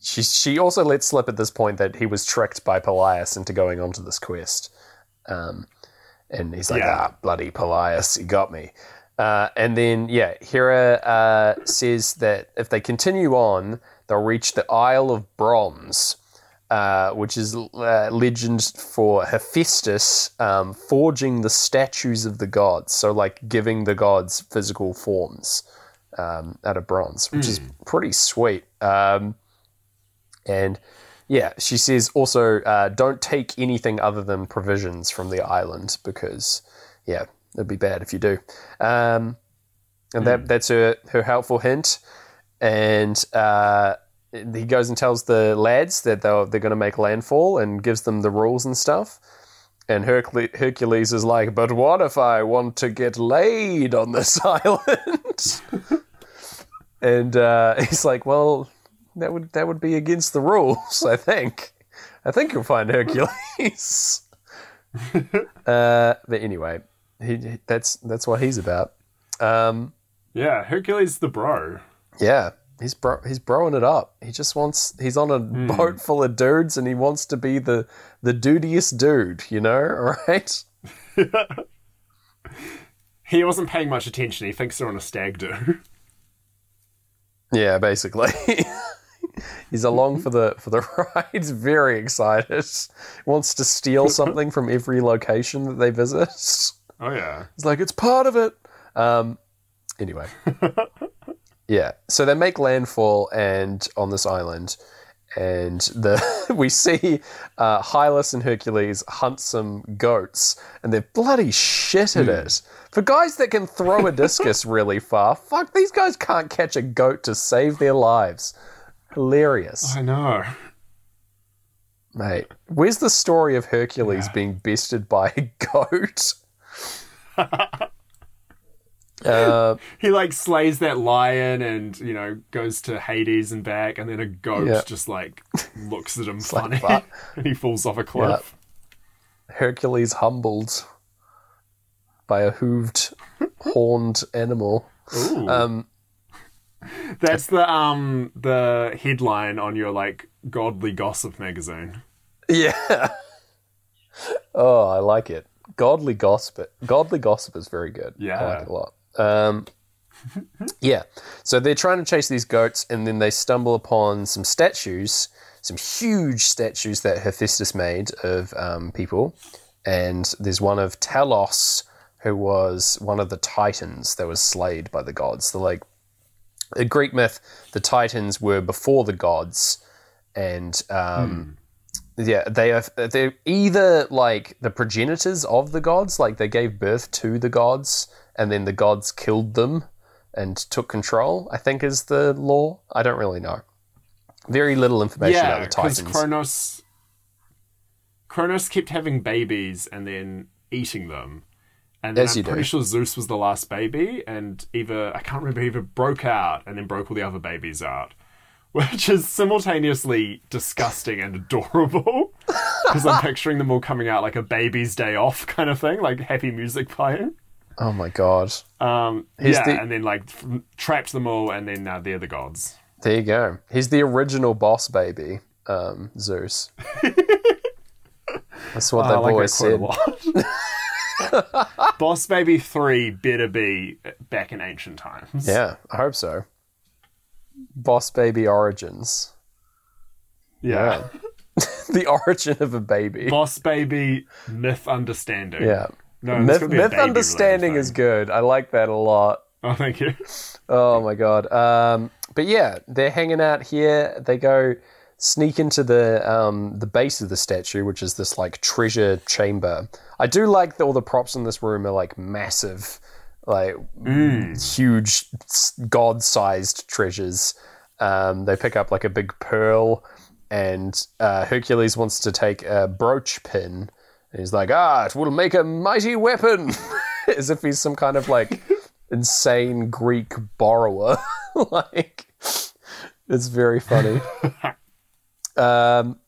she she also lets slip at this point that he was tricked by Pelias into going onto this quest. Um, And he's like, Yeah. ah, bloody Pelias, he got me. Uh, and then, yeah, Hera uh, says that if they continue on, they'll reach the Isle of Bronze, uh, which is uh, legend for Hephaestus um, forging the statues of the gods. So, like, giving the gods physical forms um, out of bronze, which is pretty sweet. Um, and yeah, she says also uh, don't take anything other than provisions from the island because yeah, it'd be bad if you do. Um, and that that's her her helpful hint. And uh, he goes and tells the lads that they're they're going to make landfall and gives them the rules and stuff. And Hercule- Hercules is like, but what if I want to get laid on this island? and uh, he's like, well, that would that would be against the rules. I think. I think you'll find Hercules. uh, but anyway, he, that's that's what he's about. Um, Yeah, Hercules the bro. yeah, he's bro- he's broing it up. He just wants. He's on a boat full of dudes, and he wants to be the the dudiest dude. You know, right? He wasn't paying much attention. He thinks they're on a stag do. Yeah, basically. He's along for the for the ride. He's very excited. Wants to steal something from every location that they visit. Oh yeah. It's like, it's part of it. Um, anyway, yeah. So they make landfall and on this island, and the we see uh, Hylas and Hercules hunt some goats, and they're bloody shit at it. For guys that can throw a discus really far, fuck, these guys can't catch a goat to save their lives. Hilarious, I know. mate. Where's the story of Hercules being bested by a goat? Uh, He like slays that lion and you know goes to Hades and back, and then a goat Yeah. just like looks at him funny, "Fuck." and he falls off a cliff. Hercules humbled by a hooved, horned animal. Um, That's the um the headline on your like godly gossip magazine. yeah. oh, I like it. Godly gossip. Godly gossip is very good. Yeah. I like it a lot. Um, yeah. So they're trying to chase these goats, and then they stumble upon some statues, some huge statues that Hephaestus made of um, people. And there's one of Talos, who was one of the Titans that was slayed by the gods. The like, in Greek myth, the Titans were before the gods, and um, yeah, they are they're either like the progenitors of the gods, like they gave birth to the gods, and then the gods killed them and took control. I think is the law. I don't really know. Very little information yeah, about the Titans. Kronos Kronos kept having babies and then eating them. And then As I'm you do. pretty sure Zeus was the last baby, and either I can't remember either broke out and then broke all the other babies out, which is simultaneously disgusting and adorable. Because I'm picturing them all coming out like a baby's day off kind of thing, like happy music playing. oh my god! Um, yeah, the- and then like f- trapped them all, and then uh, they're the gods. There you go. He's the original boss baby, um, Zeus. That's what like always that said. quote a lot. Boss Baby 3 better be back in ancient times. Yeah, I hope so. Boss baby origins. Yeah. the origin of a baby. Boss Baby myth understanding. yeah. No, Myth, could be a myth understanding is good. I like that a lot. Oh, thank you. Oh my god. Um, but yeah, they're hanging out here. They go sneak into the um, the base of the statue, which is this like treasure chamber. I do like that all the props in this room are like massive, like huge god sized treasures. Um, they pick up like a big pearl, and uh, Hercules wants to take a brooch pin. And he's like, ah, it will make a mighty weapon. As if he's some kind of like insane Greek borrower. like, it's very funny. um,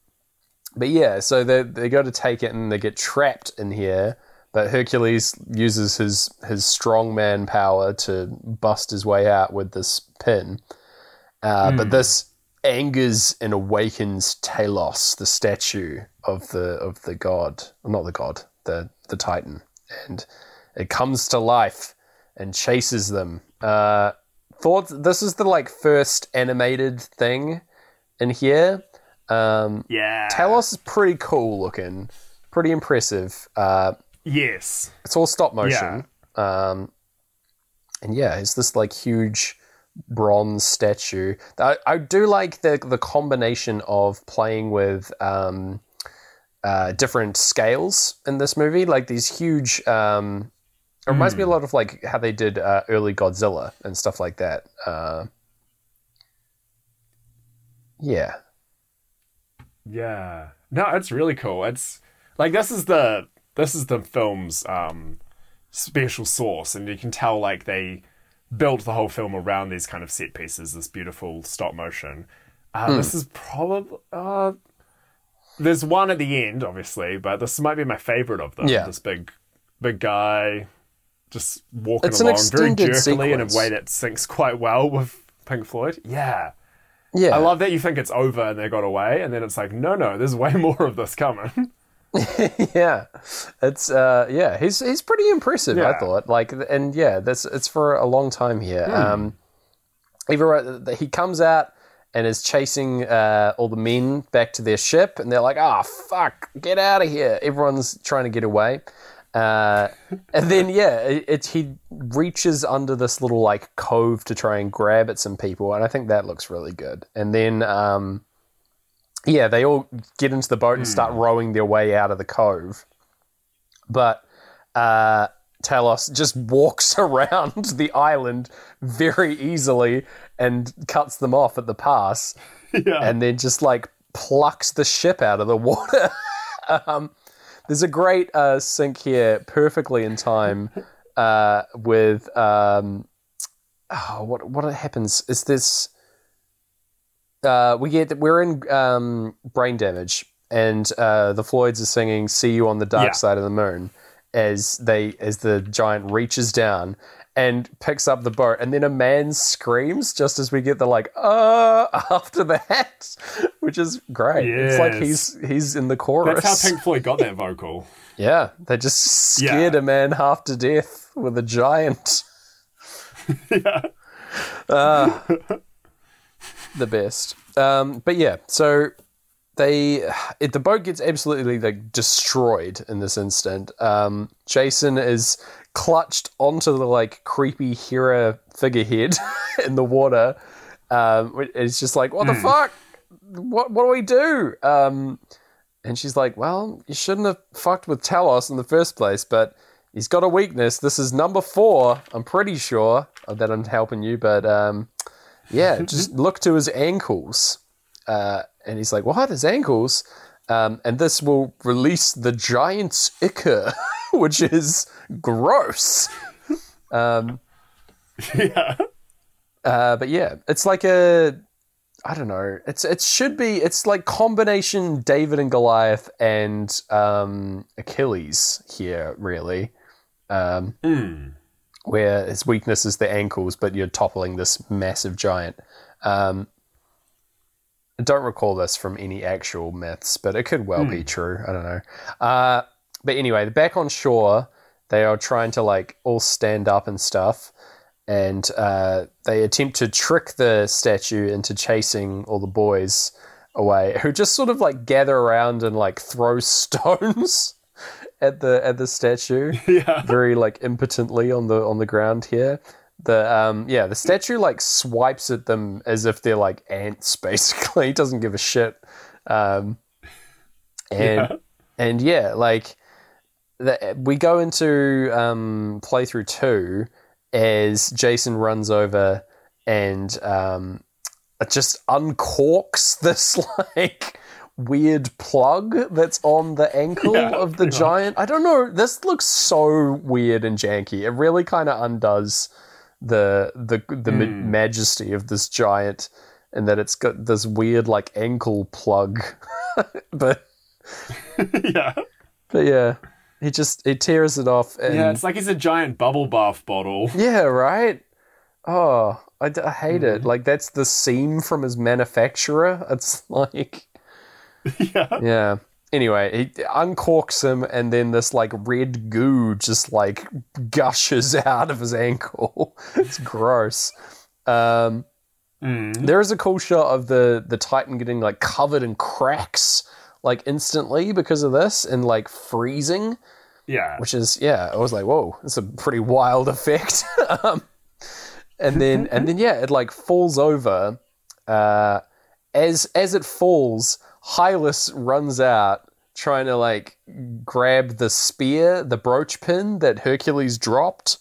but yeah, so they they go to take it and they get trapped in here. But Hercules uses his his strongman power to bust his way out with this pin. Uh, But this angers and awakens Talos, the statue of the of the god, not the god, the the Titan. and it comes to life and chases them. Uh, thought this is the like first animated thing in here. Um, Yeah. Talos is pretty cool looking, pretty impressive. Uh, Yes. it's all stop motion. Um, and yeah, it's this like huge bronze statue. I, I do like the the combination of playing with um, uh, different scales in this movie, like these huge. Um, it reminds me a lot of like how they did uh, early Godzilla and stuff like that. Uh, yeah, Yeah. No, it's really cool. It's like this is the this is the film's um special source, and you can tell like they built the whole film around these kind of set pieces, this beautiful stop motion. Uh, This is probably uh there's one at the end, obviously, but this might be my favorite of them. Yeah. This big big guy just walking It's along very jerkily in a way that syncs quite well with Pink Floyd. Yeah. yeah. I love that you think it's over and they got away, and then it's like, no, no, there's way more of this coming. yeah, it's uh, yeah, he's he's pretty impressive. I thought like, and yeah, that's it's for a long time here. Um, even he comes out and is chasing uh, all the men back to their ship, and they're like, "Ah, fuck, get out of here!" Everyone's trying to get away. Uh, and then yeah, it, it, he reaches under this little like cove to try and grab at some people, and I think that looks really good. And then um, yeah, they all get into the boat and start rowing their way out of the cove. But uh, Talos just walks around the island very easily and cuts them off at the pass, yeah. and then just like plucks the ship out of the water. um, there's a great uh, sync here, perfectly in time, uh, with um, oh, what what happens is this. Uh, we get we're in um, brain damage, and uh, the Floyds are singing "See You on the Dark Yeah. Side of the Moon" as they as the giant reaches down and picks up the boat, and then a man screams just as we get the like uh after that, which is great. It's like he's he's in the chorus. That's how Pink Floyd got that vocal. Yeah, they just scared Yeah. a man half to death with a giant. yeah. Uh, the best. Um, but yeah, so they it, the boat gets absolutely like destroyed in this instant. Um, Jason is clutched onto the like creepy Hera figurehead in the water. Um, it's just like, what the fuck? What what do we do? Um, and she's like, well, you shouldn't have fucked with Talos in the first place, but he's got a weakness. This is number four. I'm pretty sure that I'm helping you, but um, yeah, just look to his ankles. Uh, and he's like, Well what? His ankles? Um, and this will release the giant's ichor, which is gross. Um, Yeah. uh, but yeah, it's like a I don't know. It's it should be it's like combination David and Goliath and um, Achilles here really, um, Mm. Where his weakness is the ankles, but you're toppling this massive giant. Um, I don't recall this from any actual myths, but it could well be true. I don't know. Uh, but anyway, back on shore, they are trying to like all stand up and stuff, and uh, they attempt to trick the statue into chasing all the boys away, who just sort of like gather around and like throw stones at the at the statue Yeah. very like impotently on the on the ground here. The um yeah, the statue like swipes at them as if they're like ants basically. he Doesn't give a shit. Um and Yeah. and yeah, like the, we go into um playthrough 2 as Jason runs over and um just uncorks this like weird plug that's on the ankle Yeah, of the pretty much. giant. I don't know. This looks so weird and janky. It really kind of undoes the the the Hmm. majesty of this giant, and that it's got this weird like ankle plug. but yeah. but yeah, he just he tears it off and Yeah, it's like he's a giant bubble bath bottle. Yeah, right. Oh, I, d- I hate it. Mm-hmm. Like that's the seam from his manufacturer. It's like yeah. yeah. anyway, he uncorks him, and then this like red goo just like gushes out of his ankle. it's gross. Um, There is a cool shot of the the Titan getting like covered in cracks like instantly because of this and like freezing, Yeah. which is yeah. I was like, whoa, it's a pretty wild effect. um, and then and then yeah, it like falls over. Uh, as as it falls, Hylas runs out trying to like grab the spear, the brooch pin that Hercules dropped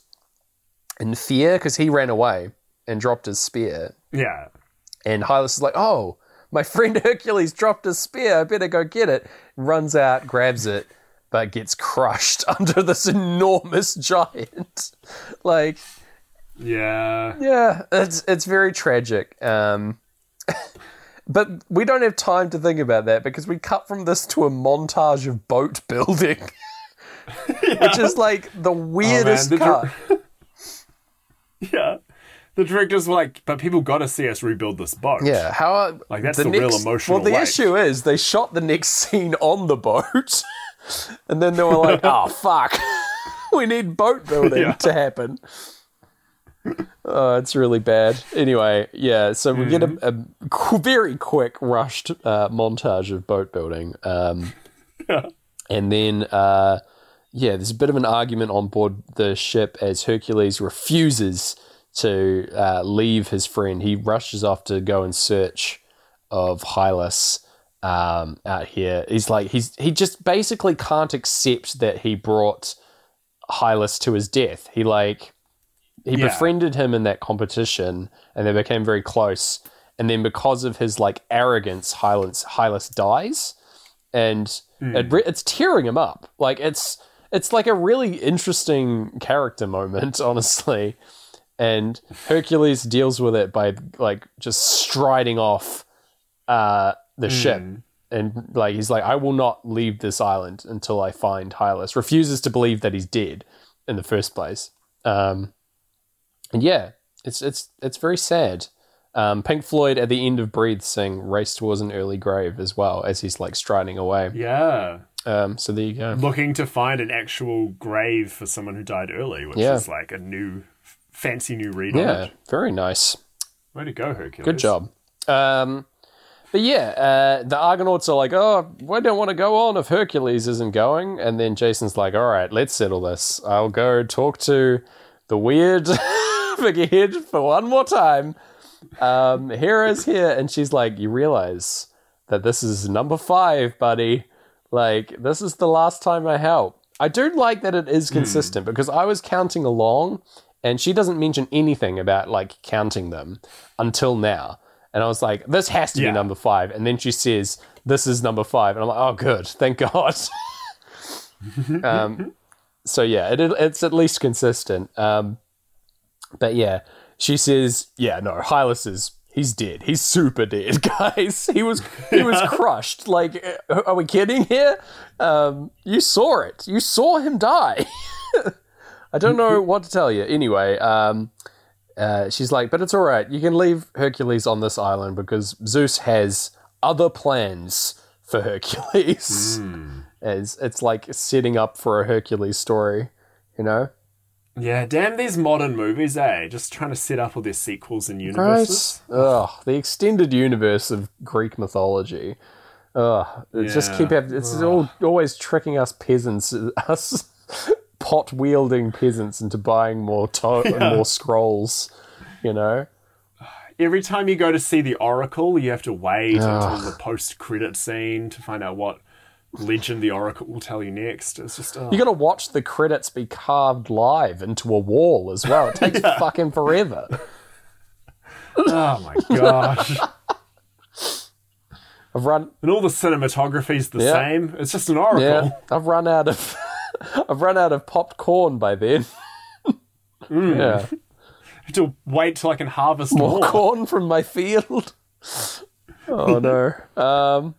in fear because he ran away and dropped his spear. Yeah. And Hylas is like, "Oh, my friend Hercules dropped his spear. I better go get it." Runs out, grabs it, but gets crushed under this enormous giant. like, Yeah. yeah, it's it's very tragic. Um, but we don't have time to think about that because we cut from this to a montage of boat building, which is like the oh, weirdest the cut. Yeah. The director's were like, but people got to see us rebuild this boat. Yeah, how are, Like, that's the real emotional Well, the weight. issue is they shot the next scene on the boat, and then they were like, "Oh fuck, we need boat building Yeah. to happen." Oh, it's really bad. Anyway, yeah, so we get Mm-hmm. a, a qu- very quick, rushed uh, montage of boat building, um, and then uh, yeah, there's a bit of an argument on board the ship as Hercules refuses to uh, leave his friend. He rushes off to go in search of Hylas um, out here. He's like he's he just basically can't accept that he brought Hylas to his death. He like he Yeah. befriended him in that competition, and they became very close. And then because of his like arrogance, Hylas Hylas dies, and it, re- it's tearing him up. Like it's it's like a really interesting character moment, honestly. And Hercules deals with it by like just striding off uh, the ship, and like he's like, "I will not leave this island until I find Hylas." Refuses to believe that he's dead in the first place. Um, and yeah, it's it's it's very sad. Um, Pink Floyd at the end of Breathe sing "Race Towards an Early Grave" as well as he's like striding away. Yeah. Um, so there you go. Looking to find an actual grave for someone who died early, which Yeah. is like a new, fancy new read on Yeah, it. very nice. Way to go, Hercules. Good job. Um, but yeah, uh, the Argonauts are like, oh, I don't want to go on if Hercules isn't going. And then Jason's like, all right, let's settle this. I'll go talk to the weird figurehead for one more time. Um, Hera's here. And she's like, you realize that this is number five, buddy. Like, this is the last time I help. I do like that it is consistent because I was counting along and she doesn't mention anything about like counting them until now. And I was like, this has to Yeah. be number five. And then she says, this is number five. And I'm like, oh, good. Thank God. um, so yeah, it, it's at least consistent. Um, but yeah, she says, yeah, no, Hylas is he's dead. He's super dead, guys. He was he was crushed. Like, uh, are we kidding here? Um, you saw it. You saw him die. I don't know what to tell you. Anyway, um, uh, she's like, but it's all right. You can leave Hercules on this island because Zeus has other plans for Hercules. As it's like setting up for a Hercules story, you know? Yeah, damn these modern movies, eh? Just trying to set up all their sequels and Right? universes. Ugh, the extended universe of Greek mythology. Ugh, it just keep hav- it's all always tricking us peasants, us pot wielding peasants into buying more to- more scrolls. You know? Every time you go to see the Oracle, you have to wait until the post-credit scene to find out what legend the Oracle will tell you next. It's just, oh. You got to watch the credits be carved live into a wall as well. It takes fucking forever. oh my gosh. I've run, and all the cinematography's the Yeah. same. It's just an Oracle. yeah, I've run out of, I've run out of popped corn by then. Yeah, have to wait till I can harvest more more. corn from my field. Oh no. Um,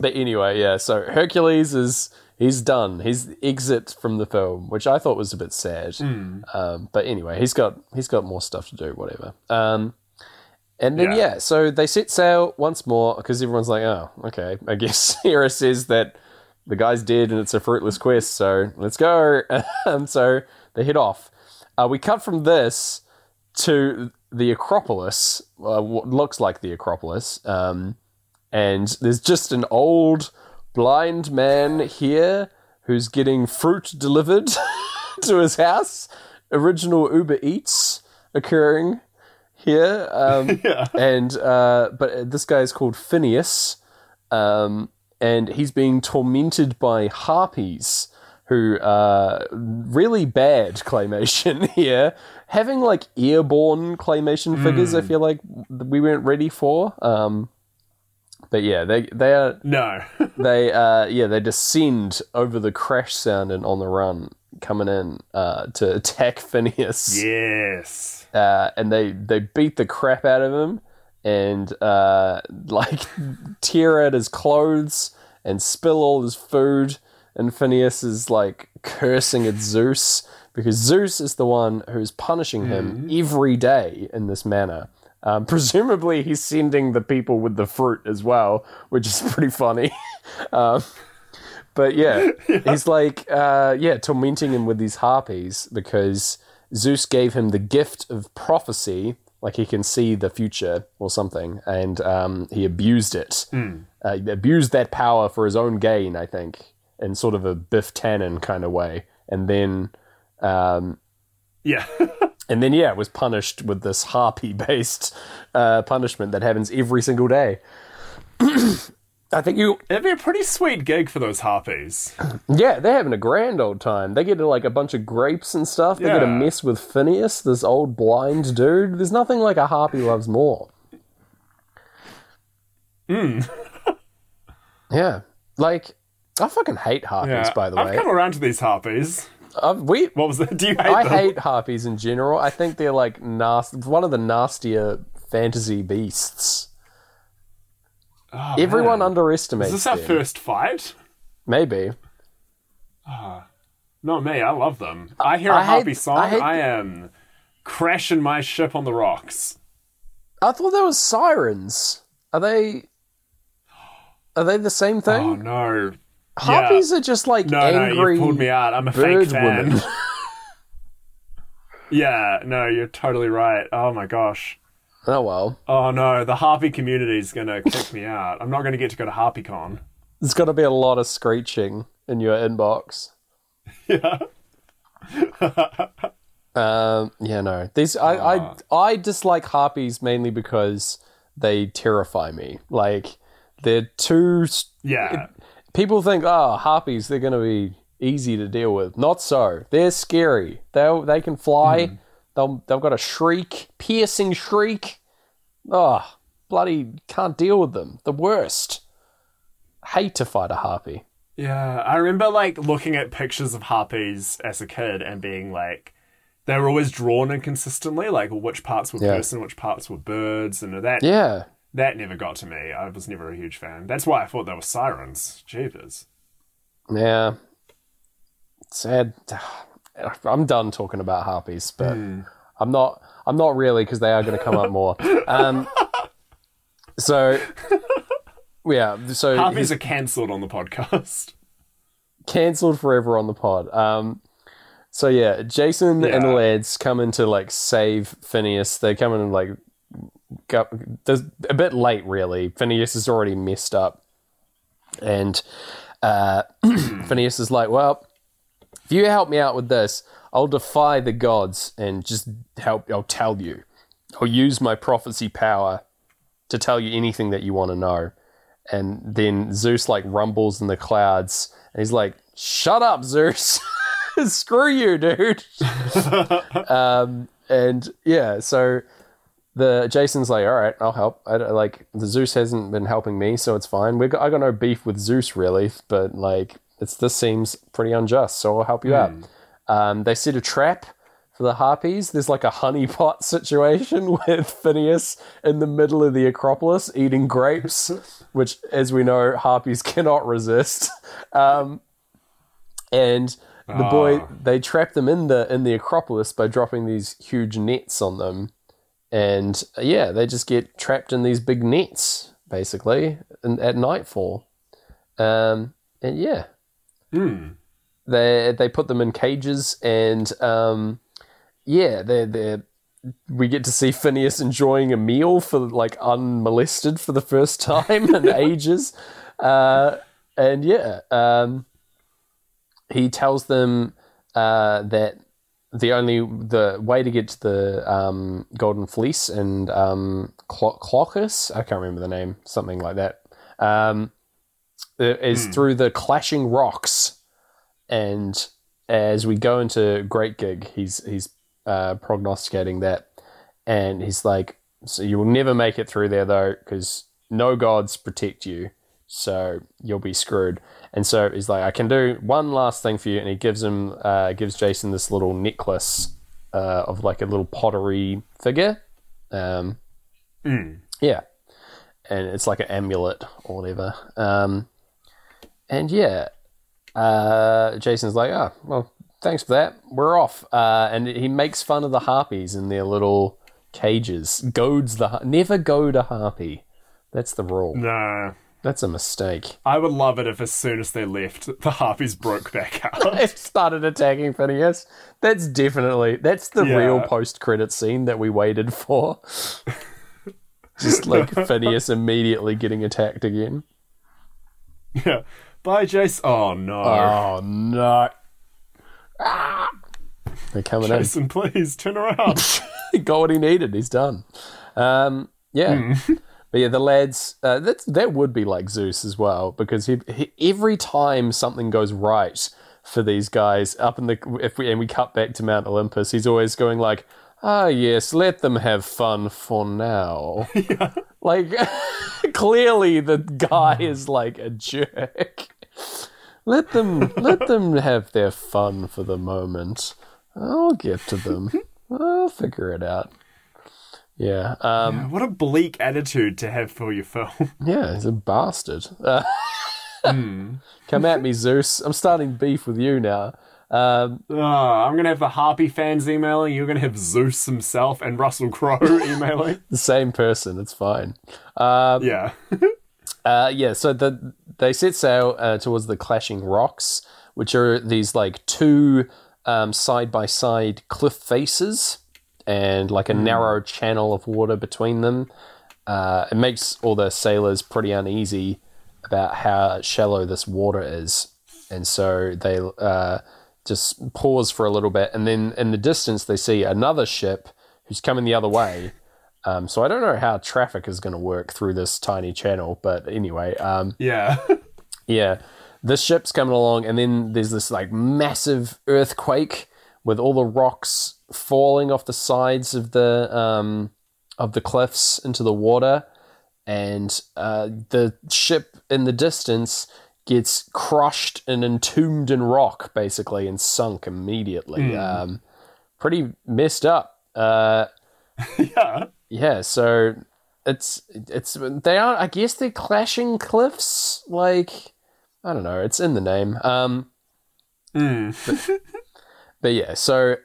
but anyway, yeah. So Hercules is he's done. He's exit from the film, which I thought was a bit sad. Um, but anyway, he's got he's got more stuff to do. Whatever. Um, And then Yeah. yeah. so they set sail once more because everyone's like, oh, okay. I guess Hera says that the guy's dead and it's a fruitless quest, so let's go. um, so they head off. Uh, we cut from this to the Acropolis, uh, what looks like the Acropolis, um, and there's just an old blind man here who's getting fruit delivered to his house. Original Uber Eats occurring here, um, Yeah. and uh, but this guy is called Phineas, um, and he's being tormented by harpies who are really bad claymation here. Having like airborne claymation figures, I feel like we weren't ready for. Um, but yeah, they they are No. they uh yeah they descend over the crash sound and on the run coming in uh to attack Phineas yes. uh, and they they beat the crap out of him and uh, like tear at his clothes and spill all his food. And Phineas is like cursing at Zeus because Zeus is the one who's punishing him every day in this manner. Um, presumably, he's sending the people with the fruit as well, which is pretty funny. um, but yeah, he's like, uh, yeah, tormenting him with these harpies because Zeus gave him the gift of prophecy, like he can see the future or something, and um, he abused it. Uh, he abused that power for his own gain, I think, in sort of a Biff Tannen kind of way. And then, um, Yeah. And then, yeah, it was punished with this harpy-based uh, punishment that happens every single day. I think you It'd be a pretty sweet gig for those harpies. Yeah, they're having a grand old time. They get like a bunch of grapes and stuff. They get to mess with Phineas, this old blind dude. There's nothing like a harpy loves more. yeah, like I fucking hate harpies. Yeah. By the way, I've come around to these harpies. I've, we What was that? Do you hate I them? hate harpies in general. I think they're like nasty. One of the nastier fantasy beasts. Oh, Everyone man. underestimates Is this our them. first fight? Maybe. Ah, not me. I love them. I hear a I hate- harpy song. I I, am crashing my ship on the rocks. I thought there was sirens. Are they? Are they the same thing? Oh no. Harpies are just like No, angry. no, you pulled me out. I'm a bird fake fan. woman. yeah, no, you're totally right. Oh my gosh. oh well, Oh no, the harpy community is gonna kick me out. I'm not gonna get to go to HarpyCon. There's gonna be a lot of screeching in your inbox. Yeah. Um, yeah, no. These I, I I dislike harpies mainly because they terrify me. Like they're too. Yeah. People think, oh, harpies, they're going to be easy to deal with. Not so. They're scary. They they can fly. Hmm. They'll they've got a shriek, piercing shriek. Oh, bloody can't deal with them. The worst. Hate to fight a harpy. Yeah, I remember like looking at pictures of harpies as a kid and being like, they were always drawn inconsistently, like which parts were Yeah. person, which parts were birds, and that Yeah. That never got to me. I was never a huge fan. That's why I thought they were sirens. Jeepers. Yeah. Sad. I'm done talking about harpies, but I'm not. I'm not really because they are going to come up more. Um, so, yeah. So Harpies are cancelled on the podcast. cancelled forever on the pod. Um, so yeah, Jason and the lads come in to like save Phineas. They come in and like there's a bit late, really. Phineas is already messed up, and uh, Phineas is like, "Well, if you help me out with this, I'll defy the gods and just help. I'll tell you. I'll use my prophecy power to tell you anything that you want to know." And then Zeus like rumbles in the clouds, and he's like, "Shut up, Zeus! Screw you, dude!" um, and yeah, so the Jason's like, "All right, I'll help." I, like the Zeus hasn't been helping me, so it's fine. We got, I got no beef with Zeus really, but like it's this seems pretty unjust, so I'll help you out. Um, they set a trap for the harpies. There's like a honeypot situation with Phineas in the middle of the Acropolis eating grapes, which, as we know, harpies cannot resist. Um, and the boy, they trap them in the in the Acropolis by dropping these huge nets on them, and uh, yeah, they just get trapped in these big nets basically in, at nightfall. Um, and yeah, Hmm. they they put them in cages, and um, yeah, they they we get to see Phineas enjoying a meal for like unmolested for the first time in ages, uh, and yeah, um, he tells them uh, that the only the way to get to the um, Golden Fleece and um, Clo- Clochus, I can't remember the name, something like that, um, is through the clashing rocks. And as we go into Great Gig, he's he's uh, prognosticating that, and he's like, "So you will never make it through there though, because no gods protect you, so you'll be screwed." And so he's like, "I can do one last thing for you," and he gives him uh, gives Jason this little necklace uh, of like a little pottery figure. Um, Mm. yeah, and it's like an amulet or whatever. Um, and yeah, uh, Jason's like, oh, well, thanks for that. We're off. Uh, and he makes fun of the harpies in their little cages. Goads the never goad a harpy. That's the rule. No. That's a mistake. I would love it if as soon as they left, the harpies broke back out. They started attacking Phineus. That's definitely that's the Yeah. real post credit scene that we waited for. Just like Phineus immediately getting attacked again. yeah. Bye, Jace. Oh no. Oh no! Ah! They're coming Jason, please turn around. in. Got what he needed. He's done. Um, yeah, but yeah, the lads. Uh, that that would be like Zeus as well because he, he every time something goes right for these guys up in the if we and we cut back to Mount Olympus, he's always going like, "Ah, yes, let them have fun for now." Like clearly, the guy is like a jerk. Let them let them have their fun for the moment. I'll get to them. I'll figure it out. Yeah. Um, what a bleak attitude to have for your film. yeah, he's a bastard. Uh, Hmm. Come at me, Zeus. I'm starting beef with you now. Um, Oh, I'm gonna have the Harpy fans emailing. You're gonna have Zeus himself and Russell Crowe emailing. the same person. It's fine. Um, Yeah. Uh, yeah, so the, they set sail uh, towards the clashing rocks, which are these like two side by side cliff faces and like a narrow channel of water between them. Uh, it makes all the sailors pretty uneasy about how shallow this water is. And so they uh, just pause for a little bit. And then in the distance, they see another ship who's coming the other way. Um, so I don't know how traffic is going to work through this tiny channel, but anyway, um, Yeah. yeah, this ship's coming along, and then there's this like massive earthquake with all the rocks falling off the sides of the um, of the cliffs into the water, and uh, the ship in the distance gets crushed and entombed in rock, basically, and sunk immediately. Um, pretty messed up. Uh, yeah. yeah, so it's it's they are I guess they're clashing cliffs. Like I don't know, it's in the name. Um, Mm. but yeah, so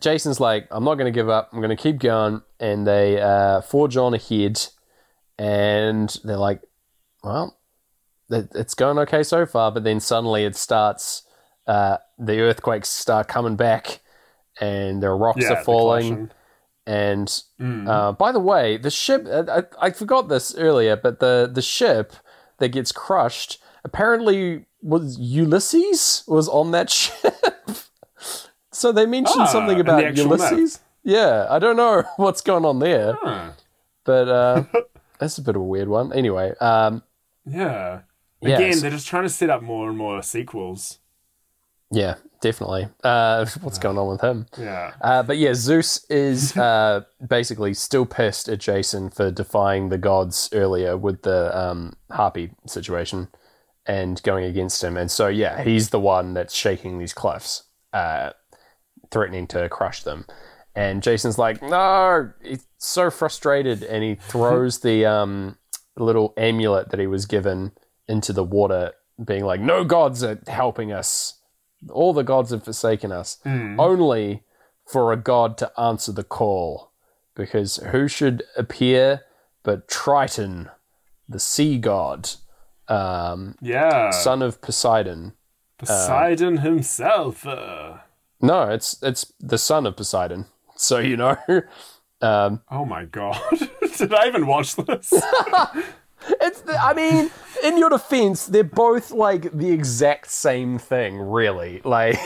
Jason's like, I'm not going to give up. I'm going to keep going, and they uh, forge on ahead, and they're like, well, it's going okay so far, but then suddenly it starts. Uh, the earthquakes start coming back, and the rocks Yeah. are falling. And Mm. uh, by the way, the ship, I, I forgot this earlier, but the, the ship that gets crushed apparently was Ulysses was on that ship. So they mentioned Ah, something about. Ulysses. Yeah, I don't know what's going on there, Huh. but uh, that's a bit of a weird one. Anyway, um, Yeah. Yeah, Again, so- they're just trying to set up more and more sequels. yeah, definitely. Uh, what's going on with him? Yeah. Uh, but yeah, Zeus is uh, basically still pissed at Jason for defying the gods earlier with the um, harpy situation and going against him. And so, yeah, he's the one that's shaking these cliffs, uh, threatening to crush them. And Jason's like, no, he's so frustrated. And he throws the um, little amulet that he was given into the water, being like, no gods are helping us. All the gods have forsaken us Mm. only for a god to answer the call. because who should appear but Triton, the sea god, um, Yeah. son of Poseidon. Poseidon himself. Uh, No, it's it's the son of Poseidon. So you know, um, oh my god. Did I even watch this? it's. I mean, in your defense, they're both like the exact same thing, really. Like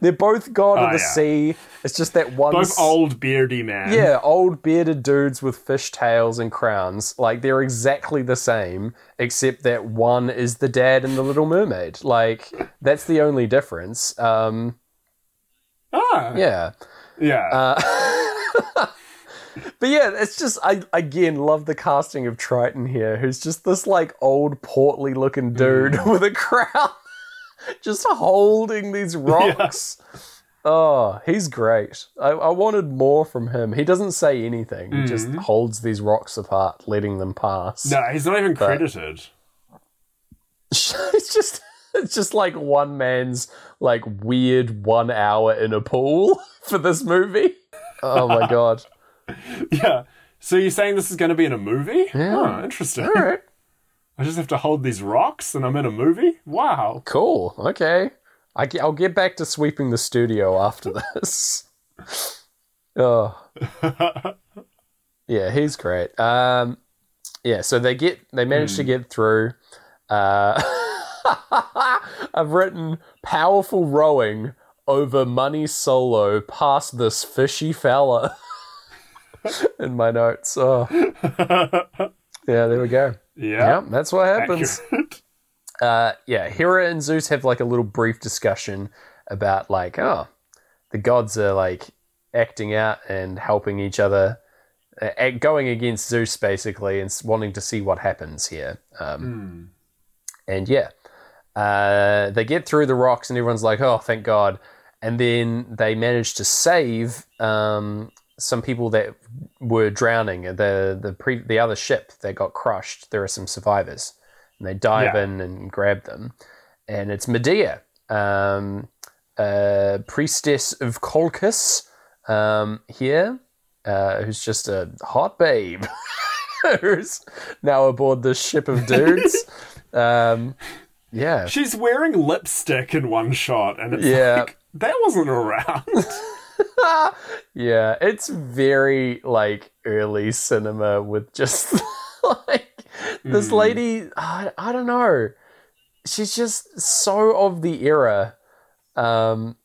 they're both god of Oh, the yeah. sea. It's just that one. Both old beardy man. Yeah, old bearded dudes with fish tails and crowns. Like they're exactly the same, except that one is the dad in the Little Mermaid. Like that's the only difference. Um, Ah. yeah. Yeah. Uh, but yeah, it's just I again love the casting of Triton here, who's just this like old portly looking dude with a crown, just holding these rocks. Oh, he's great. I, I wanted more from him. He doesn't say anything. He just holds these rocks apart, letting them pass. no, he's not even credited. it's just it's just like one man's like weird one hour in a pool for this movie. Oh my god. Yeah. So you're saying this is going to be in a movie? Yeah. Oh, interesting. All right. I just have to hold these rocks and I'm in a movie? Wow. Cool. Okay. I, will get back to sweeping the studio after this. oh. Yeah, he's great. Um, yeah, so they get they manage to get through. Uh, I've written powerful rowing over money solo past this fishy fella in my notes. Oh. Yeah, there we go. Yeah. Yeah, that's what happens. Uh, yeah, Hera and Zeus have like a little brief discussion about like, oh, the gods are like acting out and helping each other, uh, going against Zeus basically, and wanting to see what happens here. Um, And yeah, uh, they get through the rocks, and everyone's like, oh, thank God. And then they manage to save um, some people that were drowning. The the pre- the other ship that got crushed. There are some survivors, and they dive Yeah. in and grab them. And it's Medea, um, uh, priestess of Colchis, um, here, uh, who's just a hot babe, who's now aboard the ship of dudes. um, yeah, She's wearing lipstick in one shot and it's Yeah. like, that wasn't around. yeah, it's very like early cinema with just like this lady. I, I don't know. She's just so of the era. Um,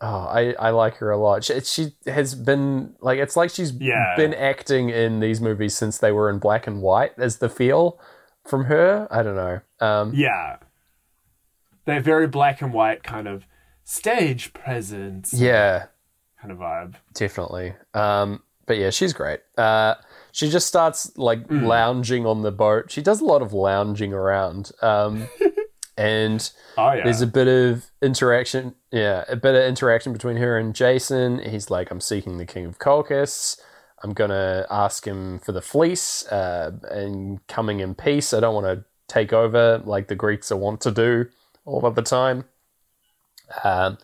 oh, I I like her a lot. She, she has been like it's like she's Yeah. been acting in these movies since they were in black and white. As the feel from her, I don't know. Um, yeah. They're very black and white kind of stage presence yeah. kind of vibe. Definitely. Um, but yeah, she's great. Uh, she just starts like lounging on the boat. She does a lot of lounging around. Um, and Oh yeah. there's a bit of interaction. Yeah, a bit of interaction between her and Jason. He's like, I'm seeking the King of Colchis. I'm going to ask him for the fleece uh, and coming in peace. I don't want to take over like the Greeks are want to do all of the time. Um,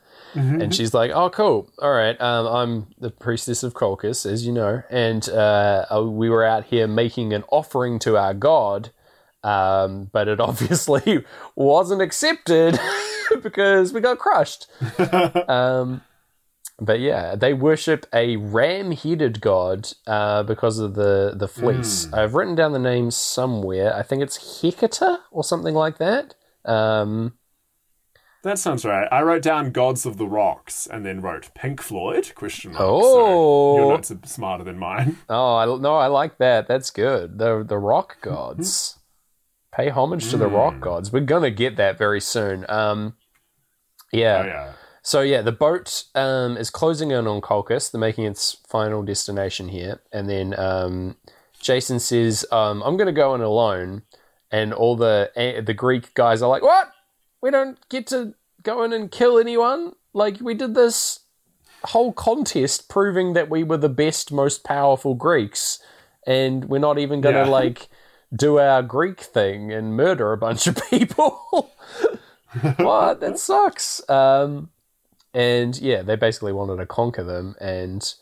and she's like, "Oh, cool. All right. Um, I'm the priestess of Colchis, as you know, and uh, uh, we were out here making an offering to our god, um, but it obviously wasn't accepted because we got crushed." but yeah, they worship a ram-headed god uh, because of the the fleece. I've written down the name somewhere. I think it's Hecate or something like that. Um, That sounds right. I wrote down Gods of the Rocks and then wrote Pink Floyd question mark. Oh. So your notes are smarter than mine. Oh, I, no, I like that. That's good. The the rock gods. Pay homage to the rock gods. We're gonna get that very soon. Um, yeah. Oh yeah. So yeah, the boat um, is closing in on Colchis. They're making its final destination here, and then um, Jason says, um, "I'm going to go in alone," and all the the Greek guys are like, "What? We don't get to go in and kill anyone? Like we did this whole contest proving that we were the best, most powerful Greeks, and we're not even going to Yeah. like do our Greek thing and murder a bunch of people." what? That sucks. Um, and yeah, they basically wanted to conquer them, and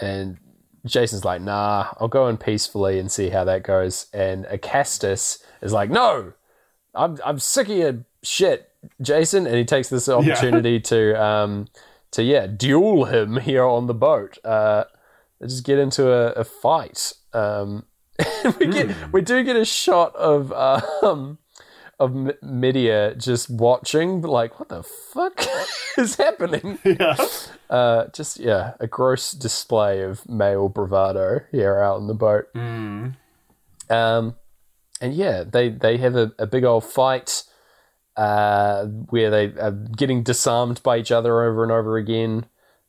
and Jason's like, nah, I'll go in peacefully and see how that goes. And Acastus is like, no, I'm I'm sick of your shit, Jason. And he takes this opportunity to um to yeah duel him here on the boat. Uh, just get into a, a fight. Um, we get we do get a shot of um of M- Medea just watching, like, what the fuck is happening? Yeah. Uh, just yeah, a gross display of male bravado here out on the boat. Mm. Um, and yeah, they they have a, a big old fight uh, where they are getting disarmed by each other over and over again.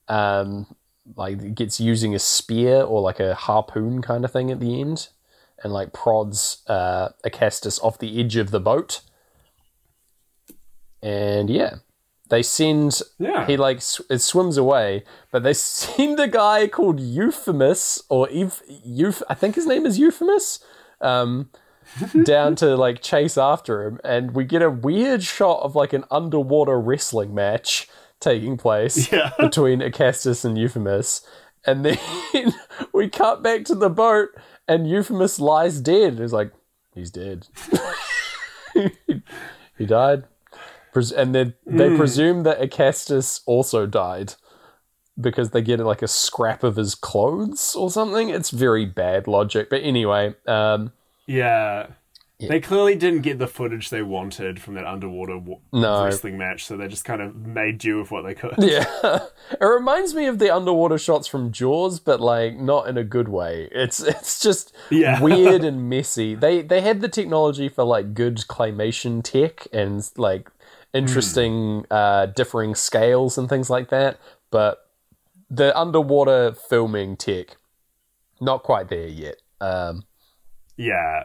Um, like it gets using a spear or like a harpoon kind of thing at the end, and like prods uh, Acastus off the edge of the boat. And yeah, they send Yeah. he like sw- it swims away, but they send a guy called Euphemus or Euf, Euf I think his name is Euphemus, um, down to like chase after him, and we get a weird shot of like an underwater wrestling match taking place Yeah. between Acastus and Euphemus, and then we cut back to the boat, and Euphemus lies dead. It's like he's dead. he died. And then they presume that Acastus also died because they get like a scrap of his clothes or something. It's very bad logic. But anyway, um, Yeah. They clearly didn't get the footage they wanted from that underwater w- No. wrestling match, so they just kind of made do with what they could. yeah, it reminds me of the underwater shots from Jaws, but like not in a good way. It's it's just Yeah. weird and messy. They they had the technology for like good claymation tech and like interesting uh, differing scales and things like that, but the underwater filming tech not quite there yet. Um, Yeah.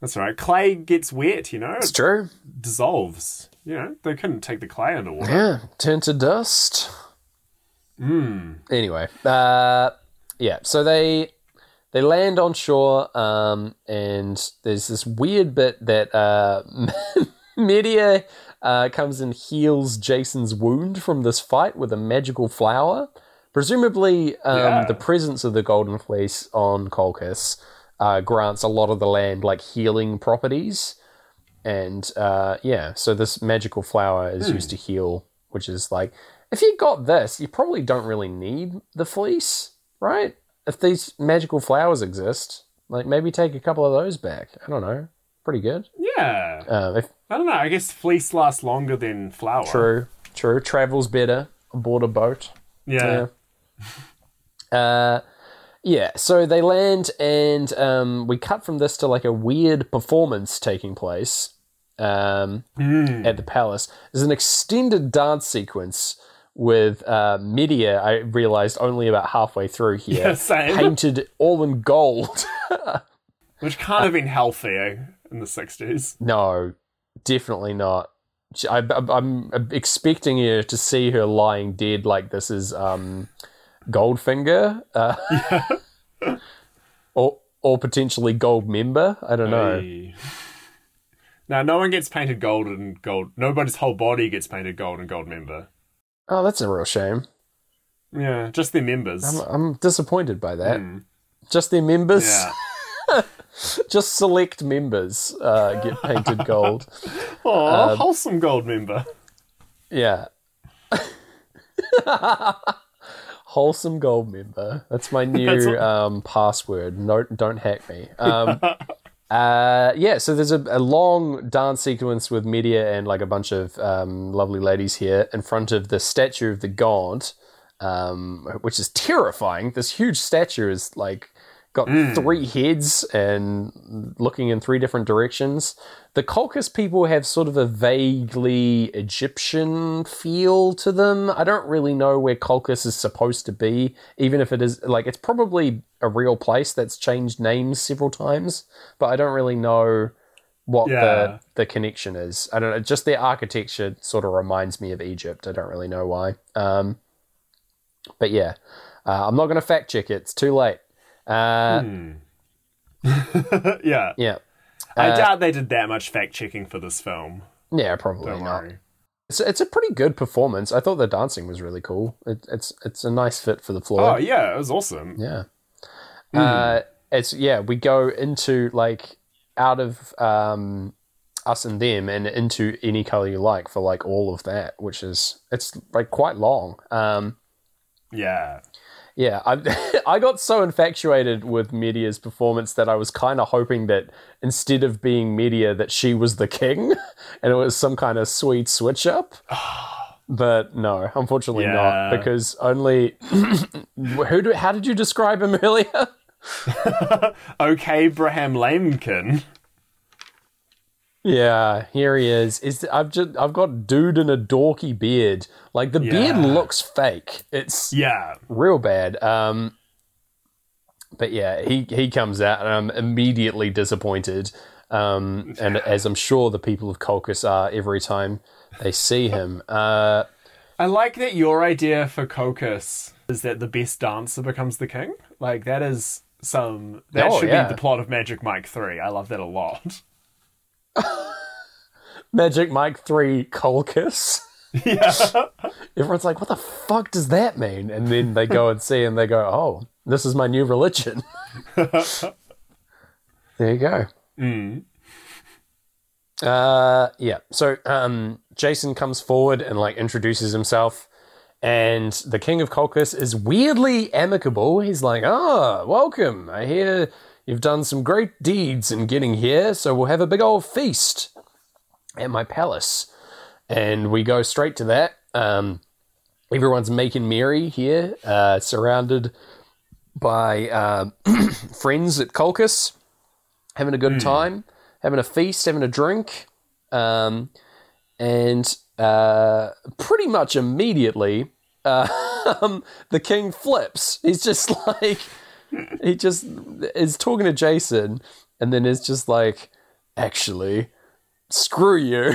That's all right. Clay gets wet, you know, it's it true. dissolves. You know, they couldn't take the clay underwater. Yeah, turn to dust. Hmm. Anyway, uh, yeah. So they they land on shore, um, and there's this weird bit that uh, Medea uh, comes and heals Jason's wound from this fight with a magical flower. Presumably, um, Yeah. the presence of the Golden Fleece on Colchis uh, grants a lot of the land like healing properties. And uh, yeah, so this magical flower is used to heal, which is like, if you got this, you probably don't really need the fleece, right? If these magical flowers exist, like maybe take a couple of those back. I don't know. Pretty good. Yeah. Um, if I don't know. I guess fleece lasts longer than flour. true, true, travels better aboard a boat. Yeah. Yeah. Uh, yeah. So they land, and um, we cut from this to like a weird performance taking place um, Hmm. at the palace. There's an extended dance sequence with uh, Medea. I realized only about halfway through here, Yeah, same. painted all in gold. Which can't have been healthier in the 60s. no, definitely not. I, am expecting you to see her lying dead like this is um, Goldfinger, uh, or or potentially Gold Member. I don't know. Hey. Now, no one gets painted gold and gold. Nobody's whole body gets painted gold and gold member. Oh, that's a real shame. Yeah, just their members. I'm, I'm disappointed by that. Hmm. Just their members, yeah. just select members uh, get painted gold. Oh, wholesome gold member. Yeah. Wholesome gold member. That's my new That's what- um, password. No, don't hack me. Um, uh, yeah, so there's a, a long dance sequence with Medea and like a bunch of um, lovely ladies here in front of the statue of the god, um, which is terrifying. This huge statue is like got three heads and looking in three different directions. The Colchis people have sort of a vaguely Egyptian feel to them. I don't really know where Colchis is supposed to be, even if it is like it's probably a real place that's changed names several times, but I don't really know what Yeah. the the connection is. I don't know. Just their architecture sort of reminds me of Egypt. I don't really know why. Um, but yeah, uh, I'm not going to fact check it. It's too late. Uh, Hmm. yeah. Yeah. I Uh, doubt they did that much fact checking for this film. Yeah, probably Don't not. worry. It's, it's a pretty good performance. I thought the dancing was really cool. It, it's it's a nice fit for the floor. Oh yeah, it was awesome. Yeah. Uh, it's yeah. We go into like out of um, us and them and into any color you like for like all of that, which is it's like quite long. Um, Yeah. Yeah, I I got so infatuated with Medea's performance that I was kind of hoping that instead of being Medea, that she was the king, and it was some kind of sweet switch up. But no, unfortunately Yeah. not, because only who do, how did you describe him earlier? Okay, Abraham Lamekin. Yeah, here he is. Is I've just I've got dude in a dorky beard. Like the beard looks fake. It's Yeah. real bad. Um, but yeah, he he comes out and I'm immediately disappointed. Um, and as I'm sure the people of Colchis are every time they see him. Uh, I like that your idea for Colchis is that the best dancer becomes the king. Like that is some that Oh, should yeah. be the plot of Magic Mike 3. I love that a lot. Magic Mike Three Colchis. yeah. Everyone's like, "What the fuck does that mean?" And then they go and see, and they go, "Oh, this is my new religion." there you go. Mm. Uh, yeah. So, um, Jason comes forward and like introduces himself, and the King of Colchis is weirdly amicable. He's like, "Ah, welcome. I hear you've done some great deeds in getting here, so we'll have a big old feast at my palace." And we go straight to that. Um, everyone's making merry here, uh, surrounded by uh, friends at Colchis, having a good time, having a feast, having a drink. Um, and uh, pretty much immediately, uh, the king flips. He's just like, he just is talking to Jason, and then is just like, actually, screw you.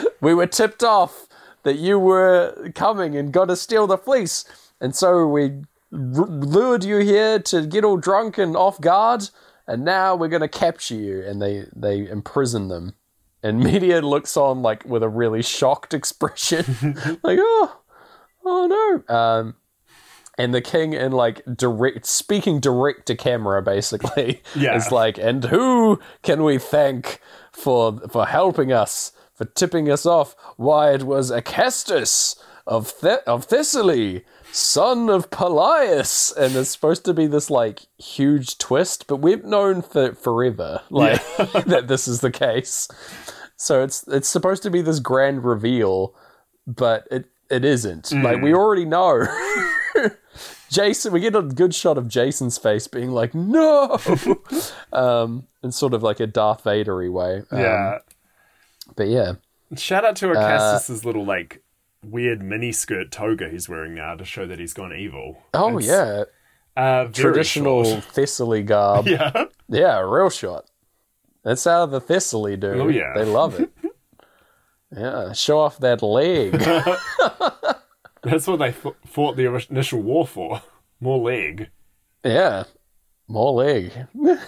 we were tipped off that you were coming and got to steal the fleece, and so we r- lured you here to get all drunk and off guard, and now we're going to capture you. And they they imprison them. And Medea looks on like with a really shocked expression, like oh, oh no. Um, and the king in like direct speaking direct to camera basically Yeah. is like and who can we thank for for helping us for tipping us off? Why it was acastus of Th- of thessaly son of Pelias. And it's supposed to be this like huge twist but we've known for forever like that this is the case. So it's it's supposed to be this grand reveal but it it isn't. Like we mm. already know Jason, we get a good shot of Jason's face being like, no! um, in sort of like a Darth Vader way. Um, Yeah. But yeah. Shout out to Uh, Acastus's little like weird mini skirt toga he's wearing now to show that he's gone evil. Oh, It's, yeah. Uh, Traditional short. Thessaly garb. yeah. Yeah. real shot. That's how the Thessaly do. Oh, yeah. They love it. yeah, show off that leg. That's what they th- fought the initial war for. More leg. Yeah, more leg. it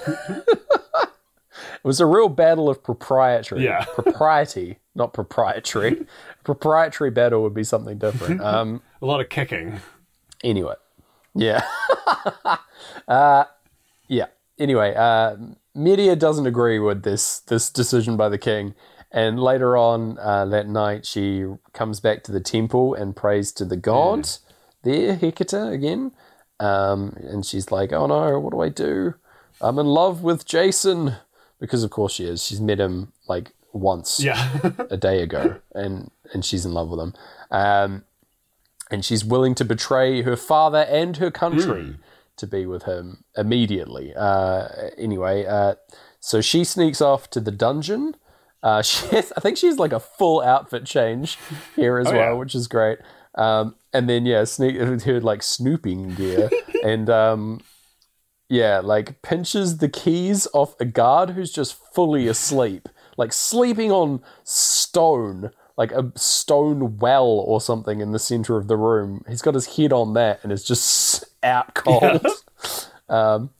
was a real battle of proprietary. Yeah. Propriety, not proprietary. proprietary battle would be something different. Um, A lot of kicking. anyway, yeah. uh, yeah. Anyway, uh, Medea doesn't agree with this this decision by the king, and later on uh, that night, she comes back to the temple and prays to the god there, Hecate again. Um, and she's like, "Oh no, what do I do? I'm in love with Jason." Because of course she is. She's met him like once Yeah. a day ago, and and she's in love with him. Um, and she's willing to betray her father and her country to be with him immediately. Uh, anyway, uh, so she sneaks off to the dungeon. Uh, she has, I think she's like a full outfit change here as Oh, well, yeah. which is great. Um, and then yeah, sneak her like snooping gear, and um, yeah, like pinches the keys off a guard who's just fully asleep, like sleeping on stone, like a stone well or something in the center of the room. He's got his head on that and is just out cold. Um,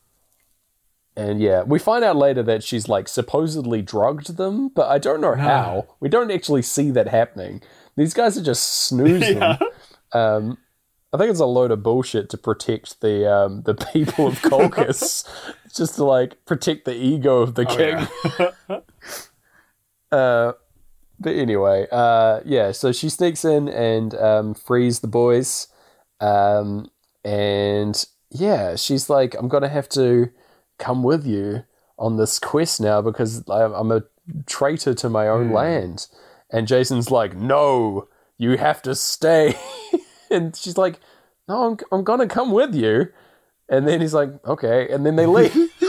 and yeah, we find out later that she's like supposedly drugged them, but I don't know how. We don't actually see that happening. These guys are just snoozing. Yeah. Um, I think it's a load of bullshit to protect the um, the people of Colchis, just to like protect the ego of the Oh, king. yeah. Uh, but anyway, uh, yeah. So she sneaks in and um, frees the boys, um, and yeah, she's like, "I'm gonna have to come with you on this quest now because I'm a traitor to my own land." And Jason's like, "No, you have to stay." and she's like, "No, I'm I'm gonna come with you." And then he's like, "Okay," and then they leave.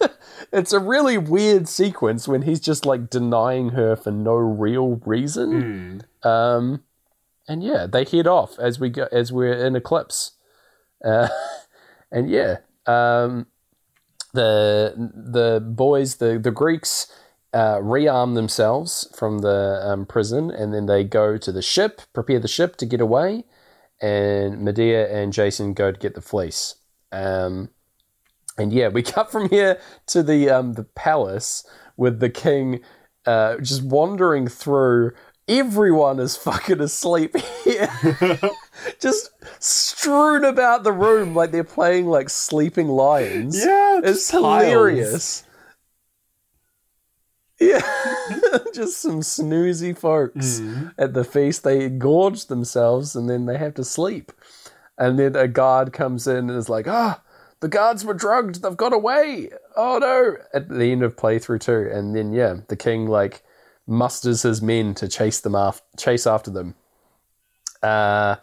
it's a really weird sequence when he's just like denying her for no real reason. Hmm. Um, and yeah, they head off as we go as we're in Eclipse. Uh, and yeah, um, the the boys, the the Greeks, uh, rearm themselves from the um, prison, and then they go to the ship, prepare the ship to get away. And Medea and Jason go to get the fleece. Um, and yeah, we cut from here to the um, the palace with the king uh, just wandering through. Everyone is fucking asleep here, just strewn about the room like they're playing like sleeping lions. Yeah, it's just piles. hilarious. Yeah, just some snoozy folks Mm. at the feast. They gorge themselves and then they have to sleep. And then a guard comes in and is like, ah, the guards were drugged. They've got away. Oh no. At the end of playthrough two. And then, yeah, the king like musters his men to chase them after, chase after them. Uh,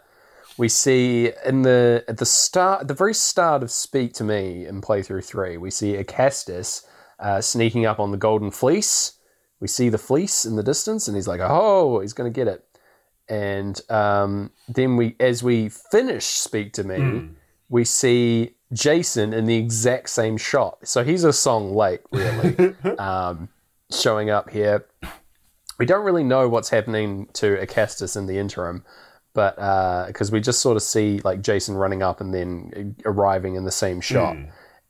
we see in the at the start, at the very start of Speak to Me in playthrough three, we see Acastus uh, sneaking up on the Golden Fleece. We see the fleece in the distance, and he's like, "Oh, he's going to get it." And um, then we, as we finish Speak to Me, we see Jason in the exact same shot. So he's a song late, really, um, showing up here. We don't really know what's happening to Acastus in the interim, but because we just sort of see like Jason running up and then arriving in the same shot,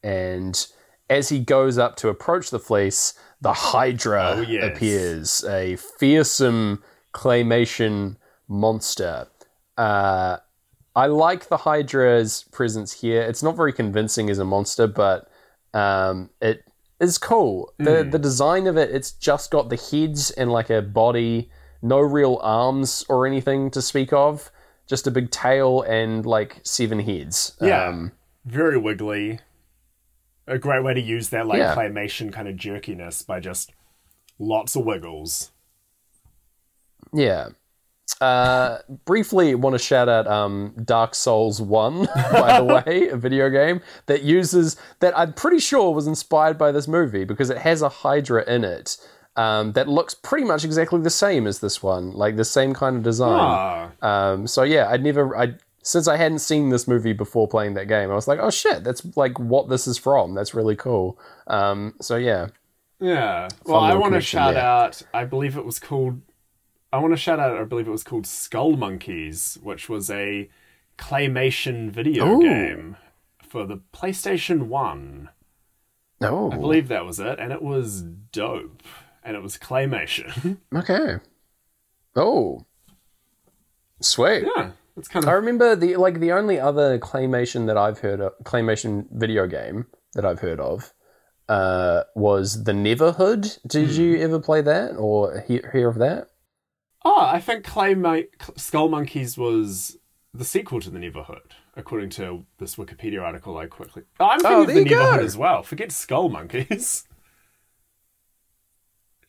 and as he goes up to approach the fleece, the Hydra Oh, yes. appears, a fearsome claymation monster. Uh, I like the Hydra's presence here. It's not very convincing as a monster, but um, it is cool. The the design of it, it's just got the heads and like a body, no real arms or anything to speak of. Just a big tail and like seven heads. Yeah. Um, Very wiggly. A great way to use that like Yeah. claymation kind of jerkiness by just lots of wiggles. Yeah. Uh, briefly, want to shout out um, Dark Souls One, by the way, a video game that uses that I'm pretty sure was inspired by this movie because it has a Hydra in it um, that looks pretty much exactly the same as this one, like the same kind of design. Ah, Um, so yeah, I'd never, I since I hadn't seen this movie before playing that game, I was like, oh shit, that's like what this is from. That's really cool. Um, so yeah, yeah. Well, I want to shout there. out. I believe it was called. I want to shout out. I believe it was called Skull Monkeys, which was a claymation video Ooh. game for the PlayStation One. oh, I believe that was it, and it was dope. And it was claymation. okay, oh, sweet. yeah, it's kind of. I remember the like the only other claymation that I've heard of claymation video game that I've heard of uh, was the Neverhood. Did you ever play that or hear, hear of that? Oh, I think Clay Skull Monkeys was the sequel to the Neverhood, according to this Wikipedia article. I quickly. Oh, I'm thinking Oh, of the you go. As well. Forget Skull Monkeys.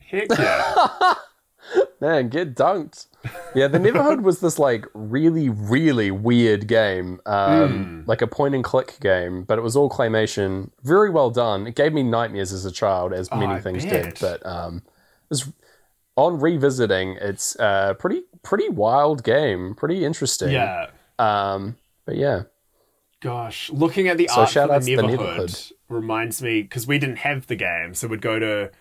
Heck yeah! Man, get dunked. Yeah, the Neverhood was this like really, really weird game, um, like a point and click game, but it was all claymation. Very well done. It gave me nightmares as a child, as many I things bet. did. But um, was on revisiting, it's a pretty, pretty wild game, pretty interesting. yeah. Um, but yeah, Gosh, looking at the So art for the neighborhood, the Neverhood. reminds me because we didn't have the game, so we'd go to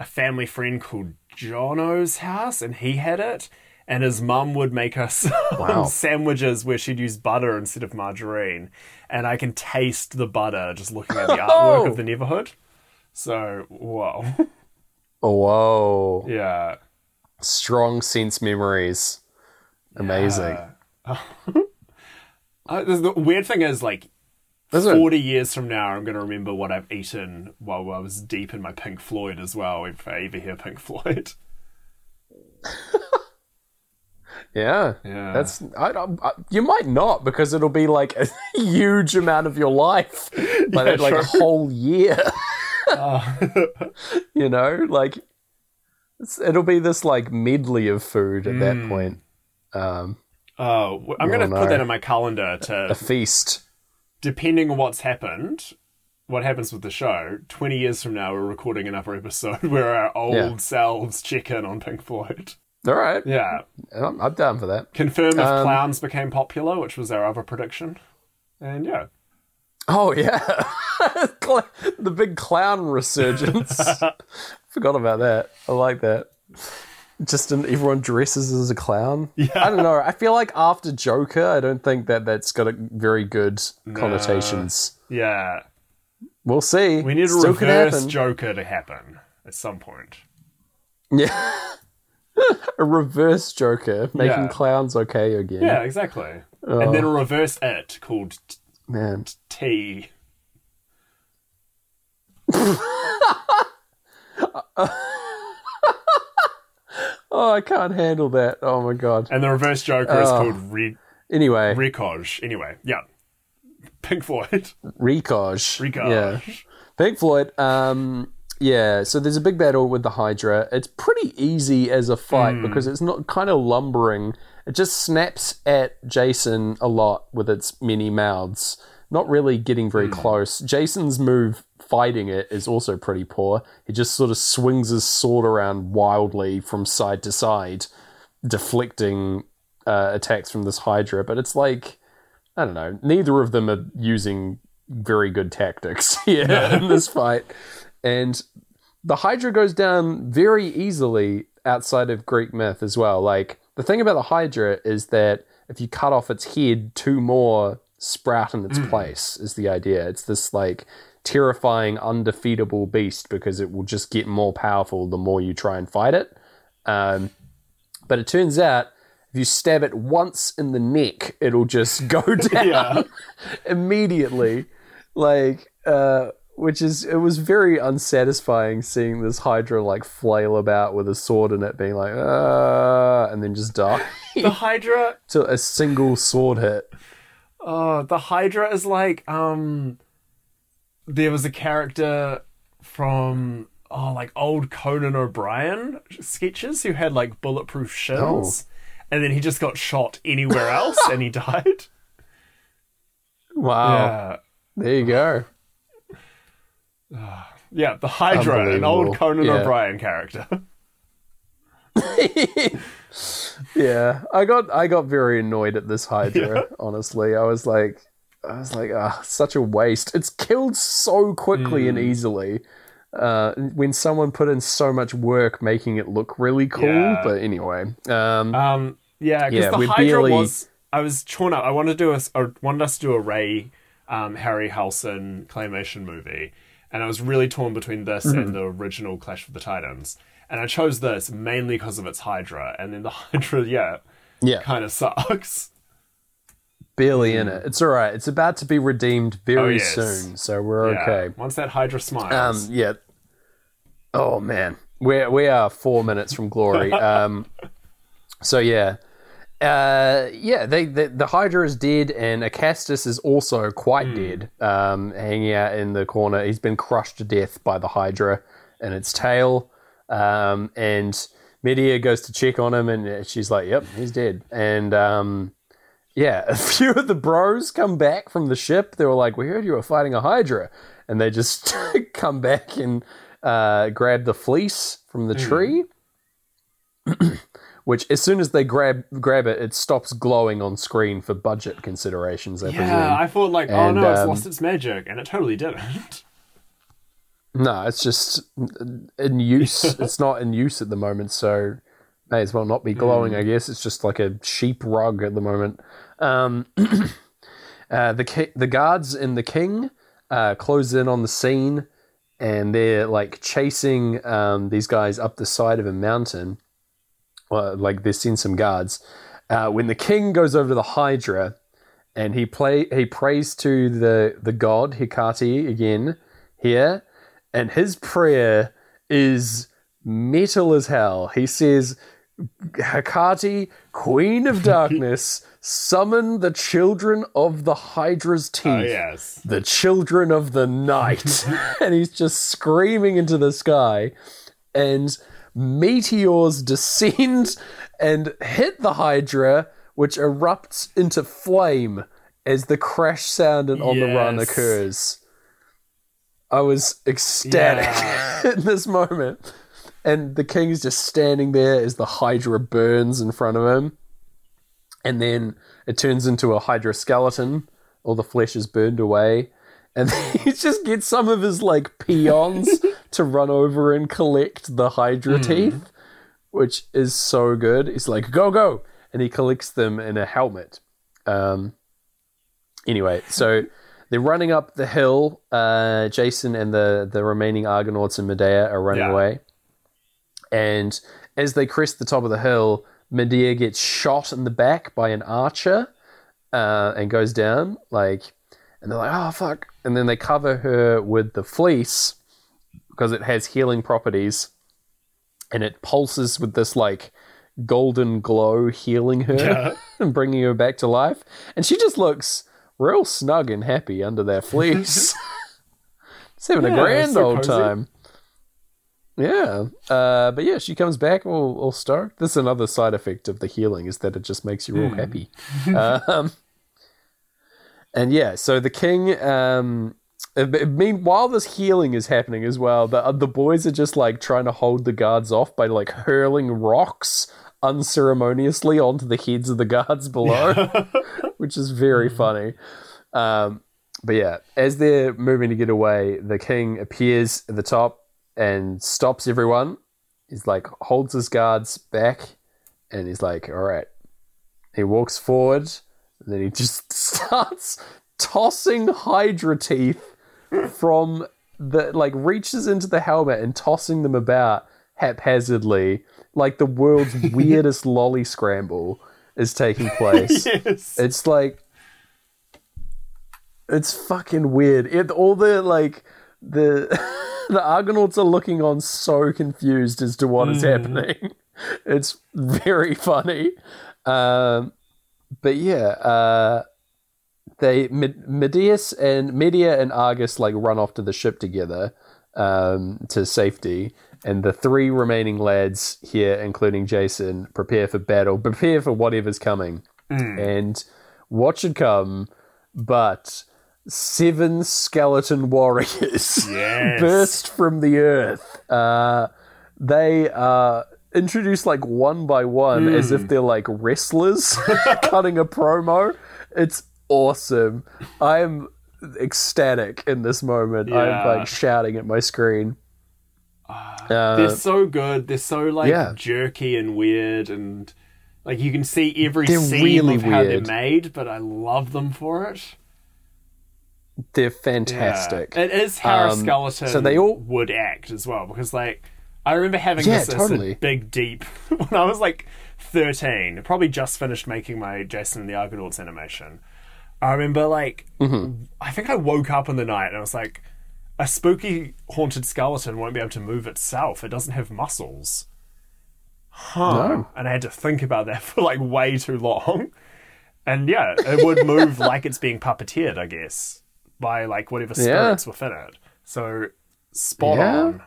a family friend called Jono's house, and he had it, and his mum would make us Wow. sandwiches where she'd use butter instead of margarine, and I can taste the butter just looking at the artwork of the neighborhood. So, whoa, Whoa. yeah, Strong sense memories. Amazing. Uh, the weird thing is, like, Are- 40 years from now, I'm going to remember what I've eaten while I was deep in my Pink Floyd as well, if I ever hear Pink Floyd. yeah. Yeah. That's I, I, you might not because it'll be like a huge amount of your life, like Yeah, like a whole year. Uh, you know, like it's, it'll be this like medley of food at that Mm. point. Um, oh, I'm going to put that in my calendar to a feast. Depending on what's happened, what happens with the show, 20 years from now, we're recording another episode where our old Yeah. selves check in on Pink Floyd. All right, Yeah. I'm, I'm down for that. Confirm if Um, clowns became popular, which was our other prediction. And yeah. Oh yeah, the big clown resurgence. Forgot about that. I like that. Just in, everyone dresses as a clown. Yeah. I don't know. I feel like after Joker, I don't think that that's got a very good connotations. Yeah. We'll see. We need a Still reverse. Joker to happen at some point. Yeah. a reverse Joker making Yeah. clowns okay again. Yeah, exactly. And then a oh. reverse it called t- Man. T. Uh, uh, Oh, I can't handle that. Oh my god. And the reverse Joker is Oh. called Re- Anyway, Ricoj. Anyway, yeah. Pink Floyd. Ricoj. Ricoj. Yeah. Pink Floyd. Um, yeah. So there's a big battle with the Hydra. It's pretty easy as a Hmm. fight because it's not kind of lumbering. It just snaps at Jason a lot with its many mouths. Not really getting very Hmm. close. Jason's move fighting it is also pretty poor. He just sort of swings his sword around wildly from side to side, deflecting uh, attacks from this Hydra. But it's like I don't know. Neither of them are using very good tactics here in this fight, and the Hydra goes down very easily outside of Greek myth as well. Like the thing about the Hydra is that if you cut off its head, two more sprout in its place. Is the idea? It's this like terrifying, undefeatable beast because it will just get more powerful the more you try and fight it. Um, but it turns out if you stab it once in the neck, it'll just go down Yeah. immediately. Like, uh, which is it was very unsatisfying seeing this Hydra like flail about with a sword in it, being like, ah, and then just die the Hydra. to a single sword hit. Oh, the Hydra is like um. There was a character from oh like old Conan O'Brien sketches who had like bulletproof shins, and then he just got shot anywhere else and he died. Wow, Yeah. there you go. Yeah, the Hydra, an old Conan Yeah. O'Brien character. yeah, I got I got very annoyed at this Hydra. Honestly, I was like, I was like, ah, such a waste. It's killed so quickly and easily. Uh, when someone put in so much work making it look really cool, Yeah. but anyway, um, Um, yeah, because Yeah, the Hydra barely- was. I was torn up. I wanted to do a, I wanted us to do a Ray, um, Harryhausen claymation movie, and I was really torn between this Mm-hmm. and the original Clash of the Titans. And I chose this mainly because of its Hydra, and then the Hydra, yeah, yeah, kind of sucks. barely in it. It's all right. It's about to be redeemed very Oh, yes. soon, so we're Yeah, okay. Once that Hydra smiles, Um, yeah. Oh man, we we are four minutes from glory. Um, so yeah, uh, yeah. They, the the Hydra is dead, and Acastus is also quite Hmm. dead, um, hanging out in the corner. He's been crushed to death by the Hydra and its tail. Um, and Medea goes to check on him, and she's like, "Yep, he's dead." And um, yeah, a few of the bros come back from the ship. They were like, "We heard you were fighting a Hydra," and they just come back and uh, grab the fleece from the tree. Which, as soon as they grab grab it, it stops glowing on screen for budget considerations. I yeah, presume. I thought like, oh no, it's um, lost its magic, and it totally didn't. No, it's just in use. it's not in use at the moment, so may as well not be glowing. I guess it's just like a sheep rug at the moment. Um, uh, the ki- the guards and the king uh, close in on the scene, and they're like chasing um, these guys up the side of a mountain. Well, like they're seeing some guards. Uh, when the king goes over to the Hydra, and he play he prays to the the god Hecate again here, and his prayer is metal as hell. He says, Hecate, Queen of Darkness, summon the children of the Hydra's oh, teeth. Oh, yes. The children of the night. and he's just screaming into the sky. And meteors descend and hit the Hydra, which erupts into flame as the crash sound and on the run occurs. I was ecstatic Yeah. in this moment. And the king's just standing there as the Hydra burns in front of him. And then it turns into a Hydra skeleton. All the flesh is burned away. And he just gets some of his like peons to run over and collect the Hydra teeth, which is so good. He's like, go, go. And he collects them in a helmet. Um, anyway, so they're running up the hill. Uh, Jason and the, the remaining Argonauts and Medea are running Yeah. away. And as they crest the top of the hill, Medea gets shot in the back by an archer uh, and goes down. Like, and they're like, "Oh fuck!" And then they cover her with the fleece because it has healing properties, and it pulses with this like golden glow, healing her Yeah. and bringing her back to life. And she just looks real snug and happy under that fleece. Just having a grand old time. Yeah, uh, but yeah, she comes back all, all stoked. This is another side effect of the healing is that it just makes you real Hmm. happy. um, and yeah, so the king. Um, I mean, while this healing is happening as well, the the boys are just like trying to hold the guards off by like hurling rocks unceremoniously onto the heads of the guards below, which is very funny. Um, but yeah, as they're moving to get away, the king appears at the top and stops everyone. He's like holds his guards back, and he's like, "All right." He walks forward, and then he just starts tossing Hydra teeth from the like reaches into the helmet and tossing them about haphazardly, like the world's weirdest lolly scramble is taking place. yes. It's like it's fucking weird. It, all the like the the Argonauts are looking on so confused as to what is happening. It's very funny. Um, but yeah, uh, they Med- Medeus and Medea and Argus like run off to the ship together um, to safety, and the three remaining lads here, including Jason, prepare for battle, prepare for whatever's coming, hmm. and what should come, but seven skeleton warriors Yes. burst from the earth. Uh, they are introduced like one by one as if hmm. they're like wrestlers cutting a promo. It's awesome. I'm ecstatic in this moment. Yeah. I'm like shouting at my screen. Uh, They're so good. They're so like yeah. jerky and weird, and like you can see every They're seam really of how they're made. But I love them for it. they're Yeah. fantastic. It is how a Um, skeleton so they all- would act as well, because like I remember having Yeah, this, totally. big deep when I was like thirteen. Probably just finished making my Jason and the Argonauts animation. I remember like Mm-hmm. I think I woke up in the night and I was like, a spooky haunted skeleton won't be able to move itself. It doesn't have muscles. Huh. No. And I had to think about that for like way too long. And yeah, it would move like it's being puppeteered, I guess, by like whatever spirits within it. So spot Yeah. on.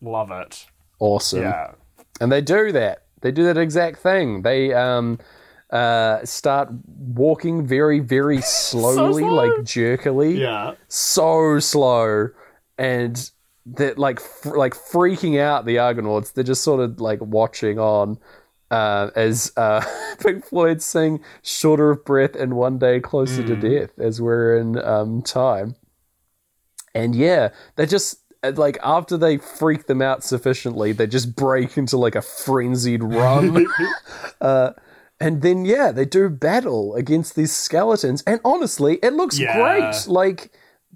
Love it. awesome. Yeah. And they do that. They do that exact thing. They um uh start walking very, very slowly, slow. like jerkily. Yeah. so slow and they're like fr- like freaking out the argonauts they're just sort of like watching on uh, as uh, Pink Floyd sing "Shorter of Breath" and "One Day Closer to Death" as we're in um, time, and yeah, they're just like after they freak them out sufficiently, they just break into like a frenzied run. uh, and then yeah, they do battle against these skeletons, and honestly, it looks Yeah. great. Like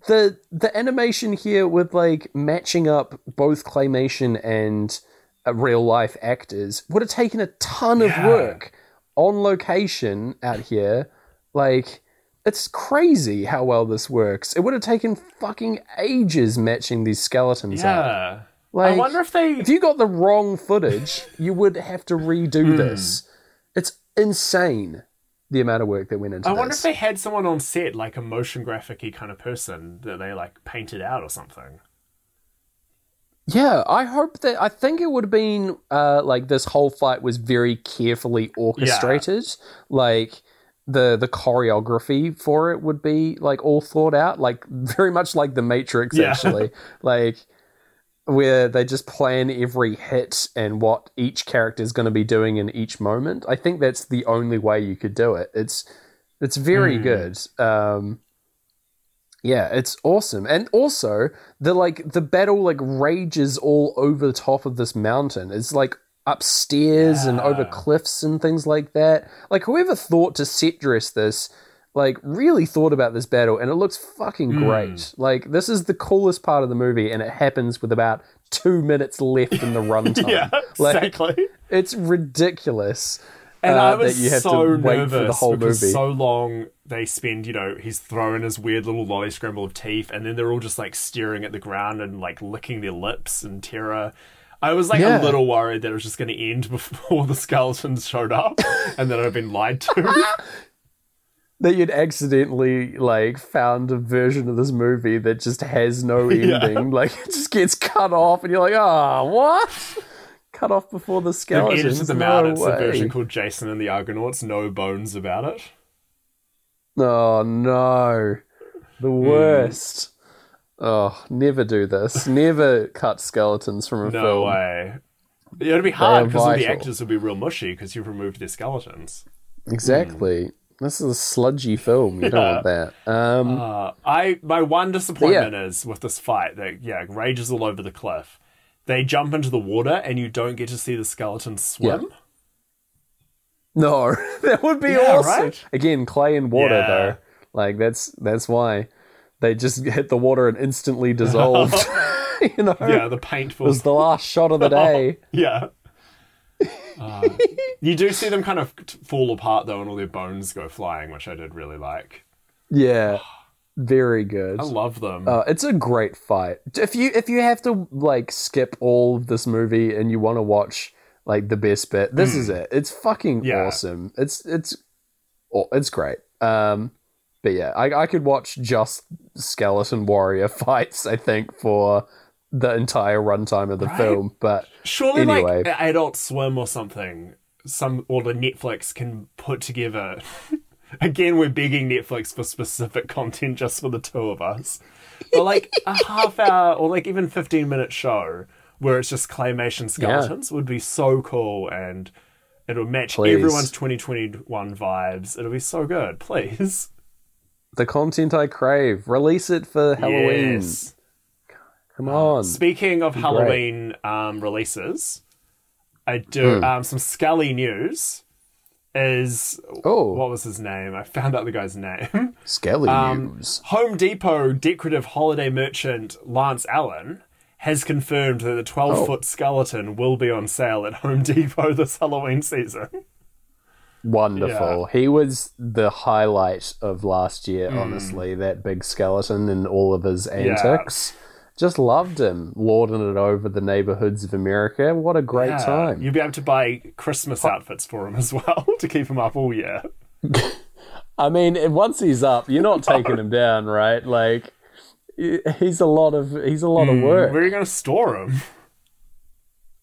the the animation here with like matching up both claymation and uh, real life actors would have taken a ton of work on location out here. Like it's crazy how well this works. It would have taken fucking ages matching these skeletons up. Yeah. Like, I wonder if they. if you got the wrong footage, you would have to redo Hmm. this. It's insane the amount of work that went into it. I this. wonder if they had someone on set, like a motion graphic kind of person, that they like painted out or something. Yeah, I hope that. I think it would have been uh, like this whole fight was very carefully orchestrated. Yeah. Like the the choreography for it would be like all thought out, like very much like the Matrix, Yeah. actually. like where they just plan every hit and what each character is going to be doing in each moment. I think that's the only way you could do it. It's it's very Hmm. good. Um, yeah, it's awesome. And also, the like the battle like rages all over the top of this mountain. It's like upstairs and over cliffs and things like that. Like whoever thought to set dress this like really thought about this battle and it looks fucking Hmm. great. Like this is the coolest part of the movie and it happens with about 2 minutes left in the runtime. Yeah, Like exactly. it's ridiculous. And uh, I was that you have so to wait nervous for the whole because movie. so long they spend, you know, he's throwing his weird little lolly scramble of teeth, and then they're all just like staring at the ground and like licking their lips in terror. I was like Yeah. a little worried that it was just going to end before the skeletons showed up, and that I'd been lied to. that you'd accidentally like found a version of this movie that just has no Yeah. ending. Like it just gets cut off, and you're like, "Ah, what?" Cut off before the They've skeletons. edited them no out. It's way. a version called Jason and the Argonauts. No bones about it. Oh no, the Hmm. worst. Oh, never do this. Never cut skeletons from a No film. No way. It'd be hard because the actors would be real mushy because you've removed their skeletons. Exactly. This is a sludgy film. You don't want that. Um, Uh, I my one disappointment is with this fight that yeah rages all over the cliff. They jump into the water and you don't get to see the skeletons swim. No, that would be Yeah, awesome. right? Again, clay and water Yeah. though. Like that's that's why they just hit the water and instantly dissolved. you know, Yeah, the paint it was the last shot of the day. yeah. Uh, you do see them kind of fall apart though, and all their bones go flying, which I did really like. Yeah, very good. I love them. Uh, it's a great fight. If you if you have to like skip all of this movie and you want to watch like the best bit, this is it. It's fucking Hmm. Yeah. awesome. It's it's oh, it's great. Um, but yeah, I I could watch just skeleton warrior fights. I think for the entire runtime of the Right? film. But Surely, anyway. like Adult Swim or something, some or the Netflix can put together. Again, we're begging Netflix for specific content just for the two of us. But like a half hour or like even fifteen minute show where it's just claymation skeletons would be so cool and it'll match Please. everyone's 2021 vibes. It'll be so good. Please. the content I crave, release it for Halloween. Yes. Come on. Speaking of Halloween um, releases, I do Hmm. um, some Scully news. Is oh, what was his name? I found out the guy's name. Skelly Um, news. Home Depot decorative holiday merchant Lance Allen has confirmed that the 12 Oh. foot skeleton will be on sale at Home Depot this Halloween season. Wonderful. He was the highlight of last year, Hmm. honestly. That big skeleton and all of his antics. Just loved him, lording it over the neighborhoods of America. What a great Yeah, time. You'll be able to buy Christmas outfits for him as well to keep him up all year. I mean, once he's up, you're not taking him down, right? Like, he's a lot of he's a lot of work. Where are you going to store him?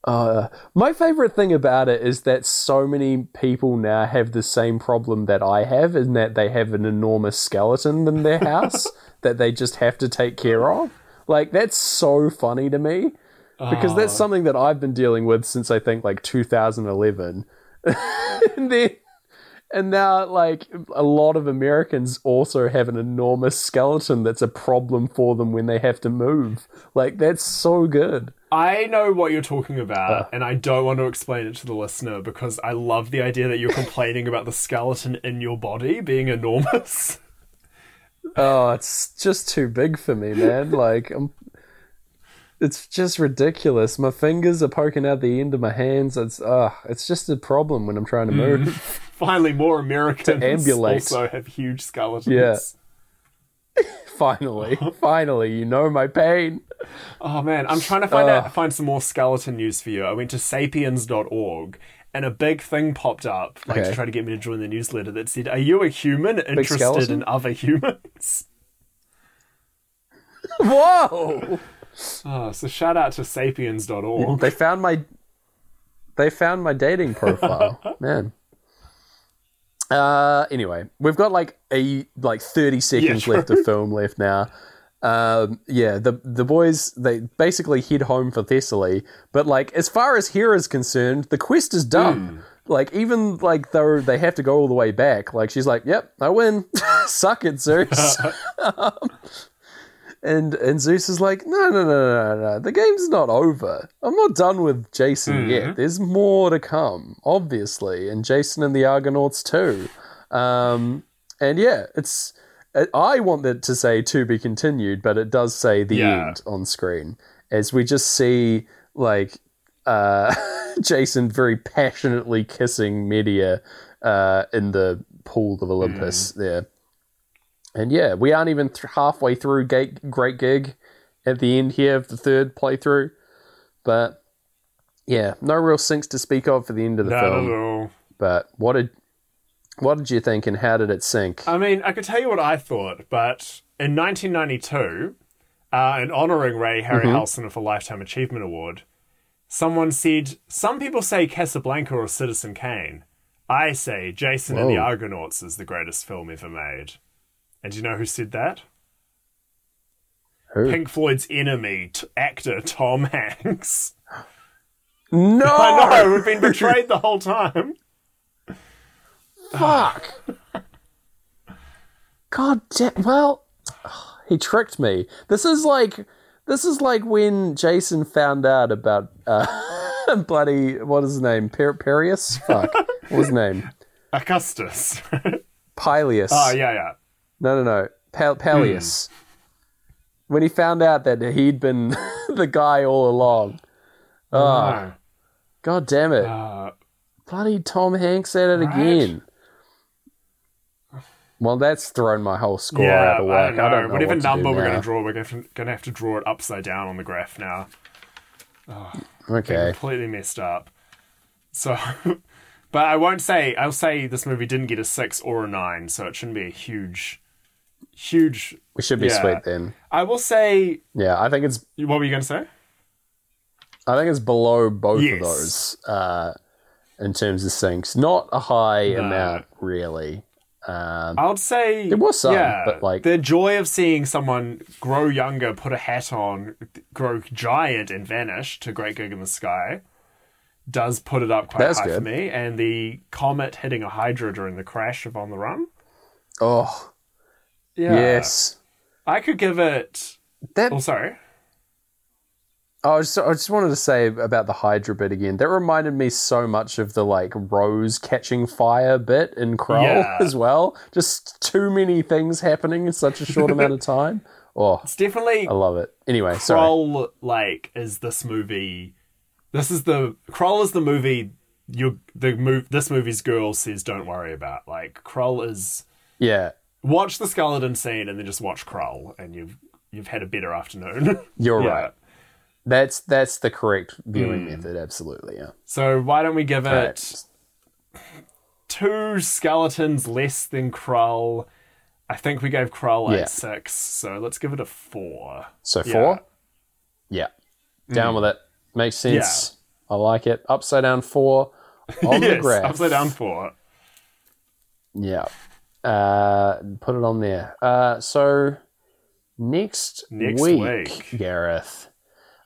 Uh, my favorite thing about it is that so many people now have the same problem that I have, in that they have an enormous skeleton in their house that they just have to take care of. Like that's so funny to me because that's something that I've been dealing with since I think like 2011. and then and now like a lot of Americans also have an enormous skeleton that's a problem for them when they have to move. Like that's so good. I know what you're talking about, Uh. and I don't want to explain it to the listener because I love the idea that you're complaining about the skeleton in your body being enormous. Oh, it's just too big for me, man. Like I'm it's just ridiculous. My fingers are poking out the end of my hands. It's uh it's just a problem when I'm trying to move. Finally, more Americans ambulate. also have huge skeletons. Yeah. finally, finally, you know my pain. Oh man, I'm trying to find Ugh. out find some more skeleton news for you. I went to sapiens.org and a big thing popped up, like to try to get me to join the newsletter that said, Are you a human interested in other humans? Whoa! Oh, so shout out to sapiens.org. They found my they found my dating profile. Man. Uh anyway, we've got like a like 30 seconds true. left of film left now. Um yeah, the the boys they basically head home for Thessaly, but like as far as Hera's concerned, the quest is done. Like even like though they have to go all the way back, like she's like, "Yep, I win. Suck it, Zeus." Um, and and Zeus is like, No, no, no, no, no, no. The game's not over. I'm not done with Jason yet. There's more to come, obviously, and Jason and the Argonauts too. Um, and yeah, it's. I want it to say to be continued, but it does say the Yeah. end on screen as we just see like uh, Jason very passionately kissing Medea uh, in the pool of Olympus there. And yeah, we aren't even th- halfway through Great, Great Gig at the end here of the third playthrough. But yeah, no real syncs to speak of for the end of the Not film. But what did what did you think and how did it sync? I mean, I could tell you what I thought, but in 1992, uh, in honouring Ray Harryhausen with a Lifetime Achievement Award, someone said, Some people say Casablanca or Citizen Kane. I say Jason and the Argonauts is the greatest film ever made. And do you know who said that? Who? Pink Floyd's enemy, t- actor Tom Hanks. No, I know, we've been betrayed the whole time. Fuck. God damn. Well, he tricked me. This is like this is like when Jason found out about uh, bloody what is his name? Per- Perius. Fuck. what was his name? Augustus. Pileus. oh, yeah, yeah. No, no, no. Pal- Pelias. When he found out that he'd been the guy all along. Oh, No. god damn it. Uh, Bloody Tom Hanks at it Right. again. Well, that's thrown my whole score yeah, out of I whack. don't know. I don't know Whatever what number we're going to draw, we're going to have to draw it upside down on the graph now. Okay. Completely messed up. So, but I won't say. I'll say this movie didn't get a six or a nine, so it shouldn't be a huge, huge. We should be Yeah. sweet then. I will say. Yeah, I think it's What were you going to say? I think it's below both Yes. of those uh, in terms of syncs. Not a high No. amount, really. Um, I would say There was some, yeah, but, like- the joy of seeing someone grow younger, put a hat on, grow giant, and vanish to Great Gig in the Sky does put it up quite high for me. And the comet hitting a Hydra during the crash of On the Run, oh, yeah, yes. I could give it. That Oh, sorry. Oh, I just, I just wanted to say about the Hydra bit again. That reminded me so much of the like rose catching fire bit in Krull Yeah. as well. Just too many things happening in such a short amount of time. Oh, It's definitely I love it. Anyway, sorry. Krull. Like, is this movie? This is the Krull is the movie. You the move. This movie's girl says, "Don't worry about." Like, Krull is. Yeah, watch the skeleton scene and then just watch Krull, and you've you've had a better afternoon. you're Yeah. right. That's that's the correct viewing Hmm. method. Absolutely, yeah. So why don't we give it two skeletons less than Krull? I think we gave Krull Yeah. a six, so let's give it a four. So Yeah. four. Yeah, down with it. Makes sense. I like it. Upside down four on the yes, graph. upside down four. Yeah. Uh, put it on there. Uh, so next, Next week, week. Gareth,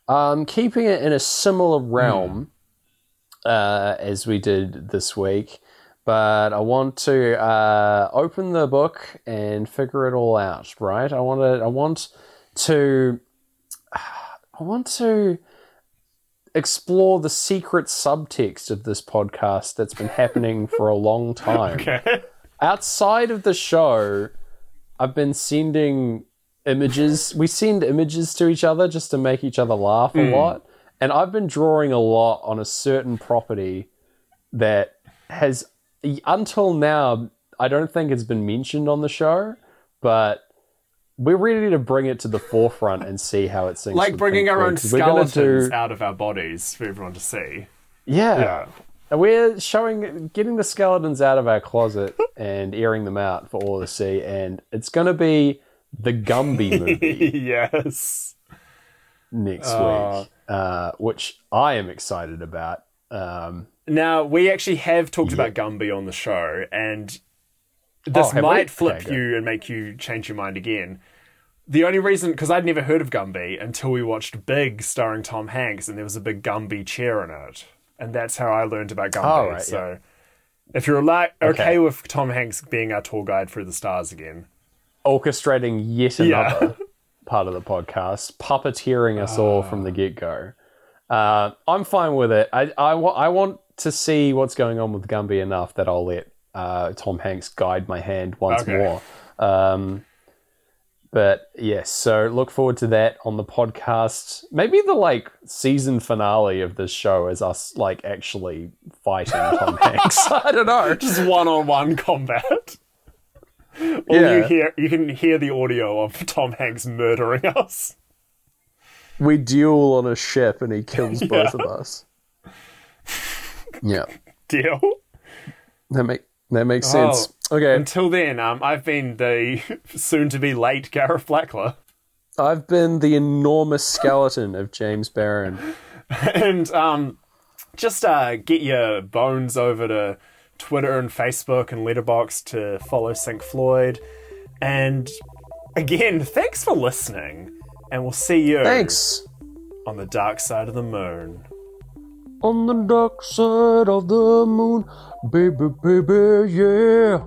um, keeping it in a similar realm uh, as we did this week, but I want to uh, open the book and figure it all out. Right? I want to. I want to. I want to explore the secret subtext of this podcast that's been happening for a long time. Okay. Outside of the show, I've been sending images. We send images to each other just to make each other laugh a hmm. lot. And I've been drawing a lot on a certain property that has, until now, I don't think it's been mentioned on the show, but we're ready to bring it to the forefront and see how it syncs. Like bringing our own Floyd. We're gonna skeletons do- out of our bodies for everyone to see. yeah. Yeah. And We're showing, getting the skeletons out of our closet and airing them out for all to see, and it's going to be the Gumby movie yes. next Uh. week, uh, which I am excited about. Um, Now we actually have talked about Gumby on the show, and this Oh, have we? might flip Okay, you and make you change your mind again. The only reason, because I'd never heard of Gumby until we watched Big, starring Tom Hanks, and there was a big Gumby chair in it, and that's how I learned about Gumby. Oh, right, so, if you're like okay, Okay. with Tom Hanks being our tour guide through the stars again, orchestrating yet Yeah. another part of the podcast, puppeteering us all from the get go. Uh, I'm fine with it. I, I, wa- I want to see what's going on with Gumby enough that I'll let uh, Tom Hanks guide my hand once Okay. more. Um, but yes, so look forward to that on the podcast. Maybe the like season finale of this show is us like actually fighting Tom Hanks. I don't know. just one-on-one combat. All Yeah. you hear, you can hear the audio of Tom Hanks murdering us. we duel on a ship and he kills both of us. Yeah, Deal. that make that makes sense. Okay, Until then, um, I've been the soon-to-be late Gareth Blackler, I've been the enormous skeleton of James Barron. and um, just uh, get your bones over to Twitter and Facebook and Letterboxd to follow Sync Floyd. And again, thanks for listening, and we'll see you Thanks. on the dark side of the moon. On the dark side of the moon, baby, baby, yeah.